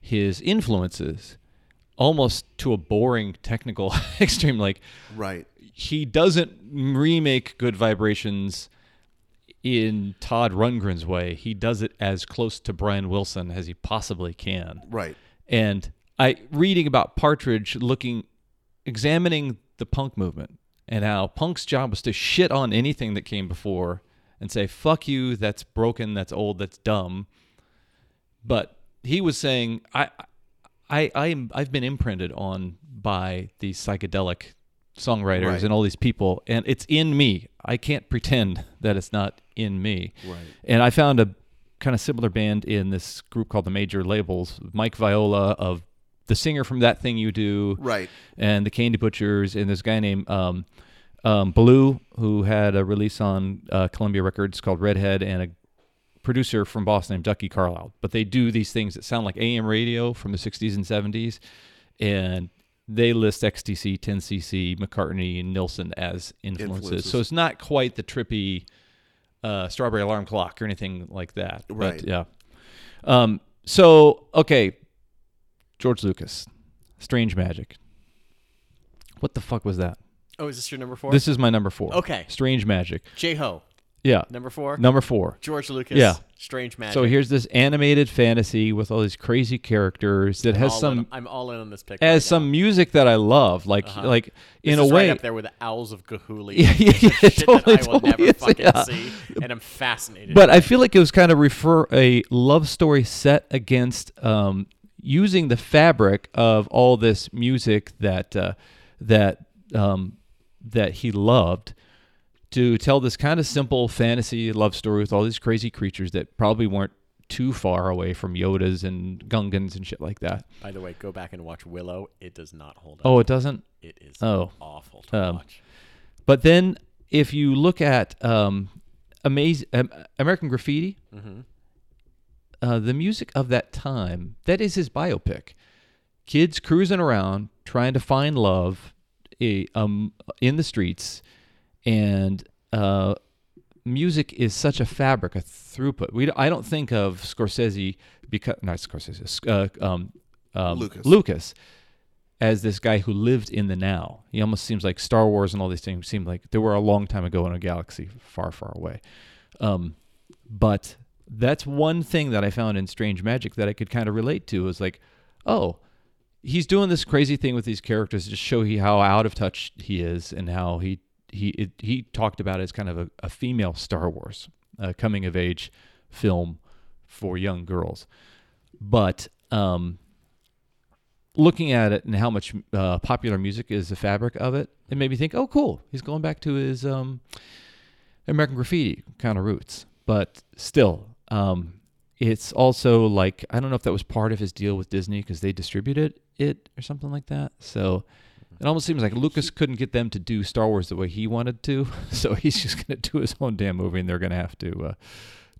his influences almost to a boring technical extreme like Right. he doesn't remake good vibrations in Todd Rundgren's way. He does it as close to Brian Wilson as he possibly can. Right. And I reading about Partridge looking examining the punk movement and how punk's job was to shit on anything that came before and say fuck you that's broken that's old that's dumb but he was saying I I I I've been imprinted on by these psychedelic songwriters Right. and all these people and it's in me. I can't pretend that it's not in me. Right. And I found a kind of similar band in this group called the Major Labels. Mike Viola of the singer from That Thing You Do, Right. and the Candy Butchers, and this guy named um, um, Blue, who had a release on uh, Columbia Records called Redhead, and a producer from Boston named Ducky Carlisle. But they do these things that sound like AM radio from the 60s and 70s, and they list XTC, 10cc, McCartney, and Nilsson as influences. Influences. So it's not quite the trippy uh, Strawberry Alarm Clock or anything like that. Right. But yeah. Um, so okay, George Lucas, Strange Magic. What the fuck was that? Oh, is this your number four? This is my number four. Okay. Strange Magic. J Ho. Yeah. Number four. Number four. George Lucas. Yeah. Strange Magic. So here's this animated fantasy with all these crazy characters that has some in- I'm all in on this pick. has right some music that I love, like like in This a way. right up there with the Owls of Ga'Hoole. Yeah, yeah, yeah, totally, I will totally never is, fucking yeah. see, and I'm fascinated. But I feel like it was kind of refer a love story set against um, using the fabric of all this music that uh, that um, that he loved to tell this kind of simple fantasy love story with all these crazy creatures that probably weren't too far away from Yodas and Gungans and shit like that. By the way, go back and watch Willow. It does not hold up. Oh, it doesn't. it is oh. awful to Um, watch. But then if you look at um, amazing um, American Graffiti, uh, the music of that time, that is his biopic. Kids cruising around trying to find love eh, um, in the streets and uh, music is such a fabric, a throughput. We I don't think of Scorsese because not Scorsese, uh, um, um, Lucas. Lucas as this guy who lived in the now. He almost seems like Star Wars and all these things seem like they were a long time ago in a galaxy far, far away. Um, but that's one thing that I found in Strange Magic that I could kind of relate to was like, oh, he's doing this crazy thing with these characters to show he how out of touch he is and how he he it, he talked about it as kind of a, a female Star Wars, a coming of age film for young girls. But um, looking at it and how much uh, popular music is the fabric of it, it made me think, oh, cool. He's going back to his um, American Graffiti kind of roots. But still, um, it's also like I don't know if that was part of his deal with Disney because they distributed it or something like that. So it almost seems like Lucas couldn't get them to do Star Wars the way he wanted to, so he's just going to do his own damn movie, and they're going to have to uh,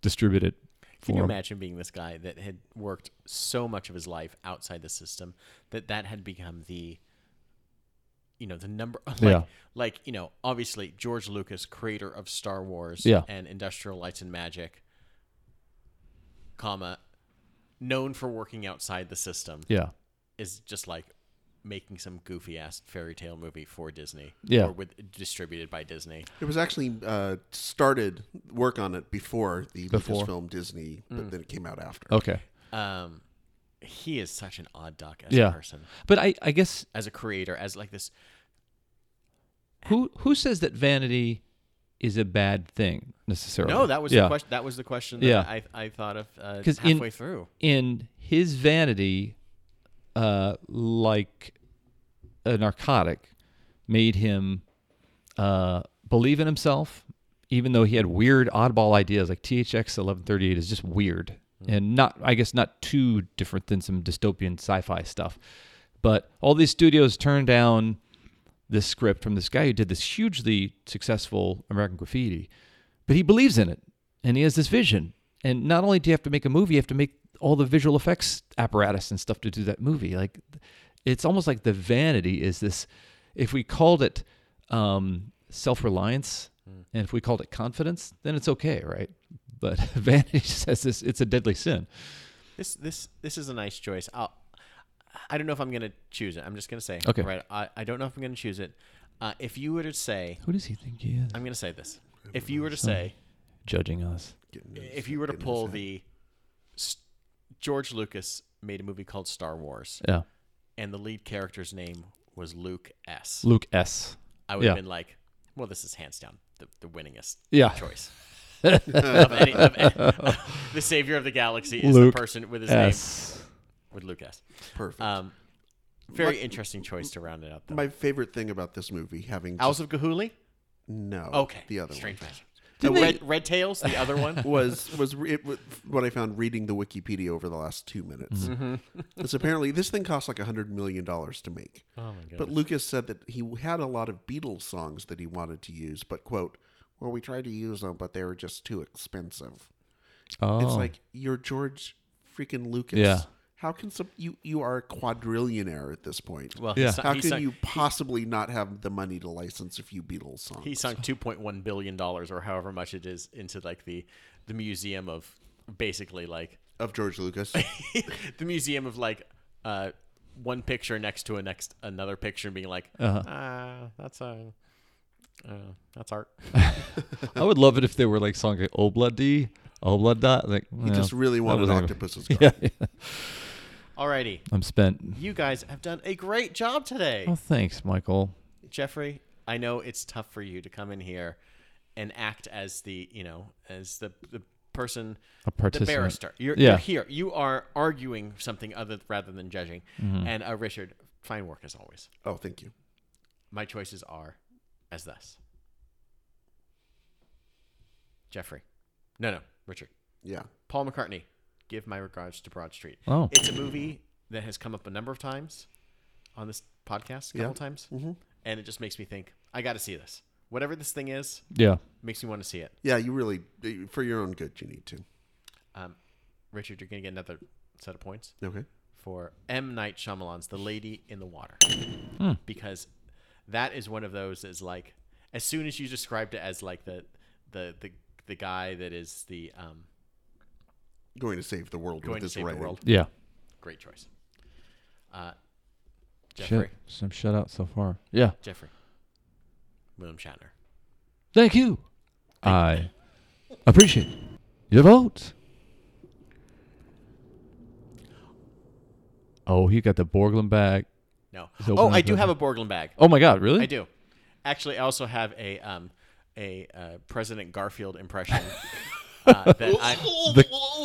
distribute it Can you him. imagine being this guy that had worked so much of his life outside the system that that had become the, you know, the number like, Yeah. like you know, obviously George Lucas, creator of Star Wars Yeah. and Industrial Lights and Magic, comma, known for working outside the system, Yeah, is just like making some goofy ass fairy tale movie for Disney, Yeah. or with distributed by Disney. It was actually uh, started work on it before the Before. Lucasfilm Disney, but then it came out after. okay. Um, he is such an odd duck as Yeah. a person, But I, I guess as a creator, as like this who who says that vanity is a bad thing necessarily? No, that was yeah. the question. That was the question that Yeah. I I thought of uh, 'Cause in- halfway through. in his vanity, uh, like a narcotic, made him uh, believe in himself, even though he had weird, oddball ideas. Like THX eleven thirty eight is just weird and not, I guess, not too different than some dystopian sci-fi stuff. But all these studios turned down this script from this guy who did this hugely successful American Graffiti, but he believes in it and he has this vision. And not only do you have to make a movie, you have to make all the visual effects apparatus and stuff to do that movie. Like, it's almost like the vanity is this. If we called it um, self reliance and if we called it confidence, then it's okay, right? But vanity says this. It's a deadly sin. This this this is a nice choice. I'll, I don't know if I'm gonna choose it. I'm just gonna say. Okay. Right. I, I don't know if I'm gonna choose it. Uh, if you were to say, Who does he think he is? I'm gonna say this. If you were to say, Judging us. If you were to pull the S- George Lucas made a movie called Star Wars, Yeah. and the lead character's name was Luke S. Luke S. I would have been like, well, this is hands down the, the winningest Yeah. choice. of any, of any- the savior of the galaxy is Luke the person with his name S. with Lucas. perfect. Um, very My- interesting choice to round it up. Though. My favorite thing about this movie, having Owls just, of Ga'Hoole. no, Okay, the other Strange one Magic. Uh, they- Red, Red Tails, the other one. was was it, what I found reading the Wikipedia over the last two minutes. Mm-hmm. Because apparently this thing cost like a hundred million dollars to make. oh my god! But Lucas said that he had a lot of Beatles songs that he wanted to use, but quote, "Well, we tried to use them, but they were just too expensive." Oh. It's like you're George freaking Lucas. Yeah. How can some you you are a quadrillionaire at this point? well, Yeah. he, How can sunk, you possibly not have the money to license a few Beatles songs? he sunk two point one billion dollars or however much it is into like the the museum of basically like of George Lucas. the museum of like uh one picture next to a next another picture and being like Uh-huh. ah that's a uh, that's art I would love it if they were like songs like Obladi, Oblada. Like, he well, just really wanted wasn't- Octopus's. Yeah, yeah. Alrighty I'm spent. you guys have done a great job today Oh, thanks, Michael. Jeffrey, I know it's tough for you to come in here and act as the, you know, as the the person, A the participant. barrister. You're, Yeah. you're here. You are arguing something other rather than judging. Mm-hmm. And uh, Richard, fine work as always. Oh, thank you. My choices are as thus. Jeffrey, no, no, Richard. Yeah. Paul McCartney, give my regards to Broad Street. Oh. It's a movie that has come up a number of times on this podcast, a couple Yeah. times, hmm and it just makes me think I got to see this. Whatever this thing is, Yeah. makes me want to see it. Yeah, you really, for your own good, you need to. Um, Richard, you're gonna get another set of points Okay. for M Night Shyamalan's The Lady in the Water, Hmm. because that is one of those is like as soon as you described it as like the the the the guy that is the um, Going to save the world going with to his save writing. the world. Yeah. Great choice. Uh, Jeffrey. Shit. Some shutout so far. Yeah. Jeffrey. William Shatner. Thank you. I appreciate your vote. Oh, he got the Borglum bag. No. Oh, I up do have a Borglum bag. Oh my God! Really? I do. Actually, I also have a um, a uh, President Garfield impression uh, that I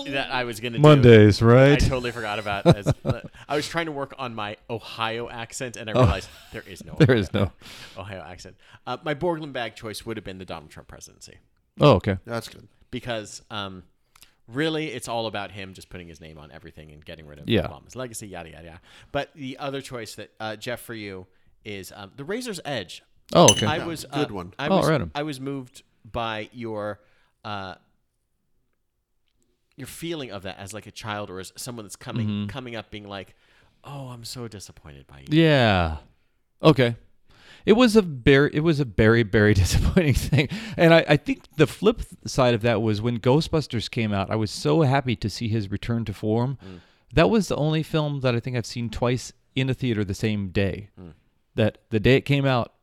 that I was gonna do. Mondays, right? I totally forgot about. As, uh, I was trying to work on my Ohio accent, and I realized there is no Oh. There Ohio, is no. Ohio accent. Uh, my Borglum bag choice would have been the Donald Trump presidency Oh, okay. That's good. because um, really it's all about him just putting his name on everything and getting rid of Yeah. Obama's legacy, yada yada yada. But the other choice that uh, Jeff for you is um, the Razor's Edge. Oh, okay. I was uh, good one. I Oh, was right on. I was moved by your uh, your feeling of that as like a child or as someone that's coming Mm-hmm. coming up, being like, "Oh, I'm so disappointed by you." Yeah. Okay. It was a very, it was a very, very disappointing thing, and I, I think the flip side of that was when Ghostbusters came out. I was so happy to see his return to form. That was the only film that I think I've seen twice in a theater the same day. That the day it came out,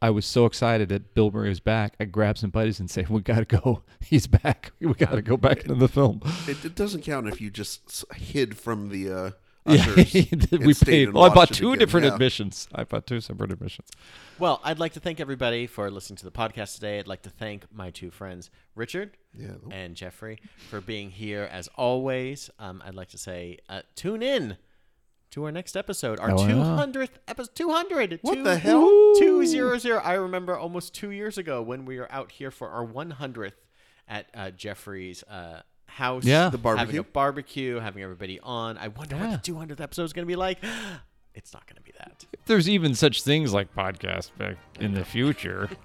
I was so excited that Bill Murray was back. I grabbed some buddies and said, "We gotta go. He's back. We gotta go back into the film." It, it doesn't count if you just hid from the uh, Yeah, ushers. and we paid. and Well, I bought two again. different Yeah. admissions. I bought two separate admissions. Well, I'd like to thank everybody for listening to the podcast today. I'd like to thank my two friends, Richard Yeah. and Jeffrey, for being here as always. Um, I'd like to say, uh, tune in to our next episode, our Oh, yeah. 200th episode. 200. What two- the hell? 200. I remember almost two years ago when we were out here for our 100th at uh, Jeffrey's uh, house. Yeah. The Having barbecue? a barbecue, having everybody on. I wonder Yeah. what the 200th episode is going to be like. It's not going to be that. If there's even such things like podcasts back in the future.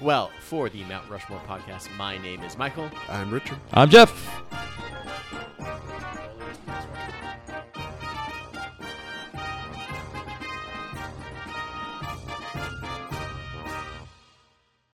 Well, for the Mount Rushmore podcast, my name is Michael. I'm Richard. I'm Jeff.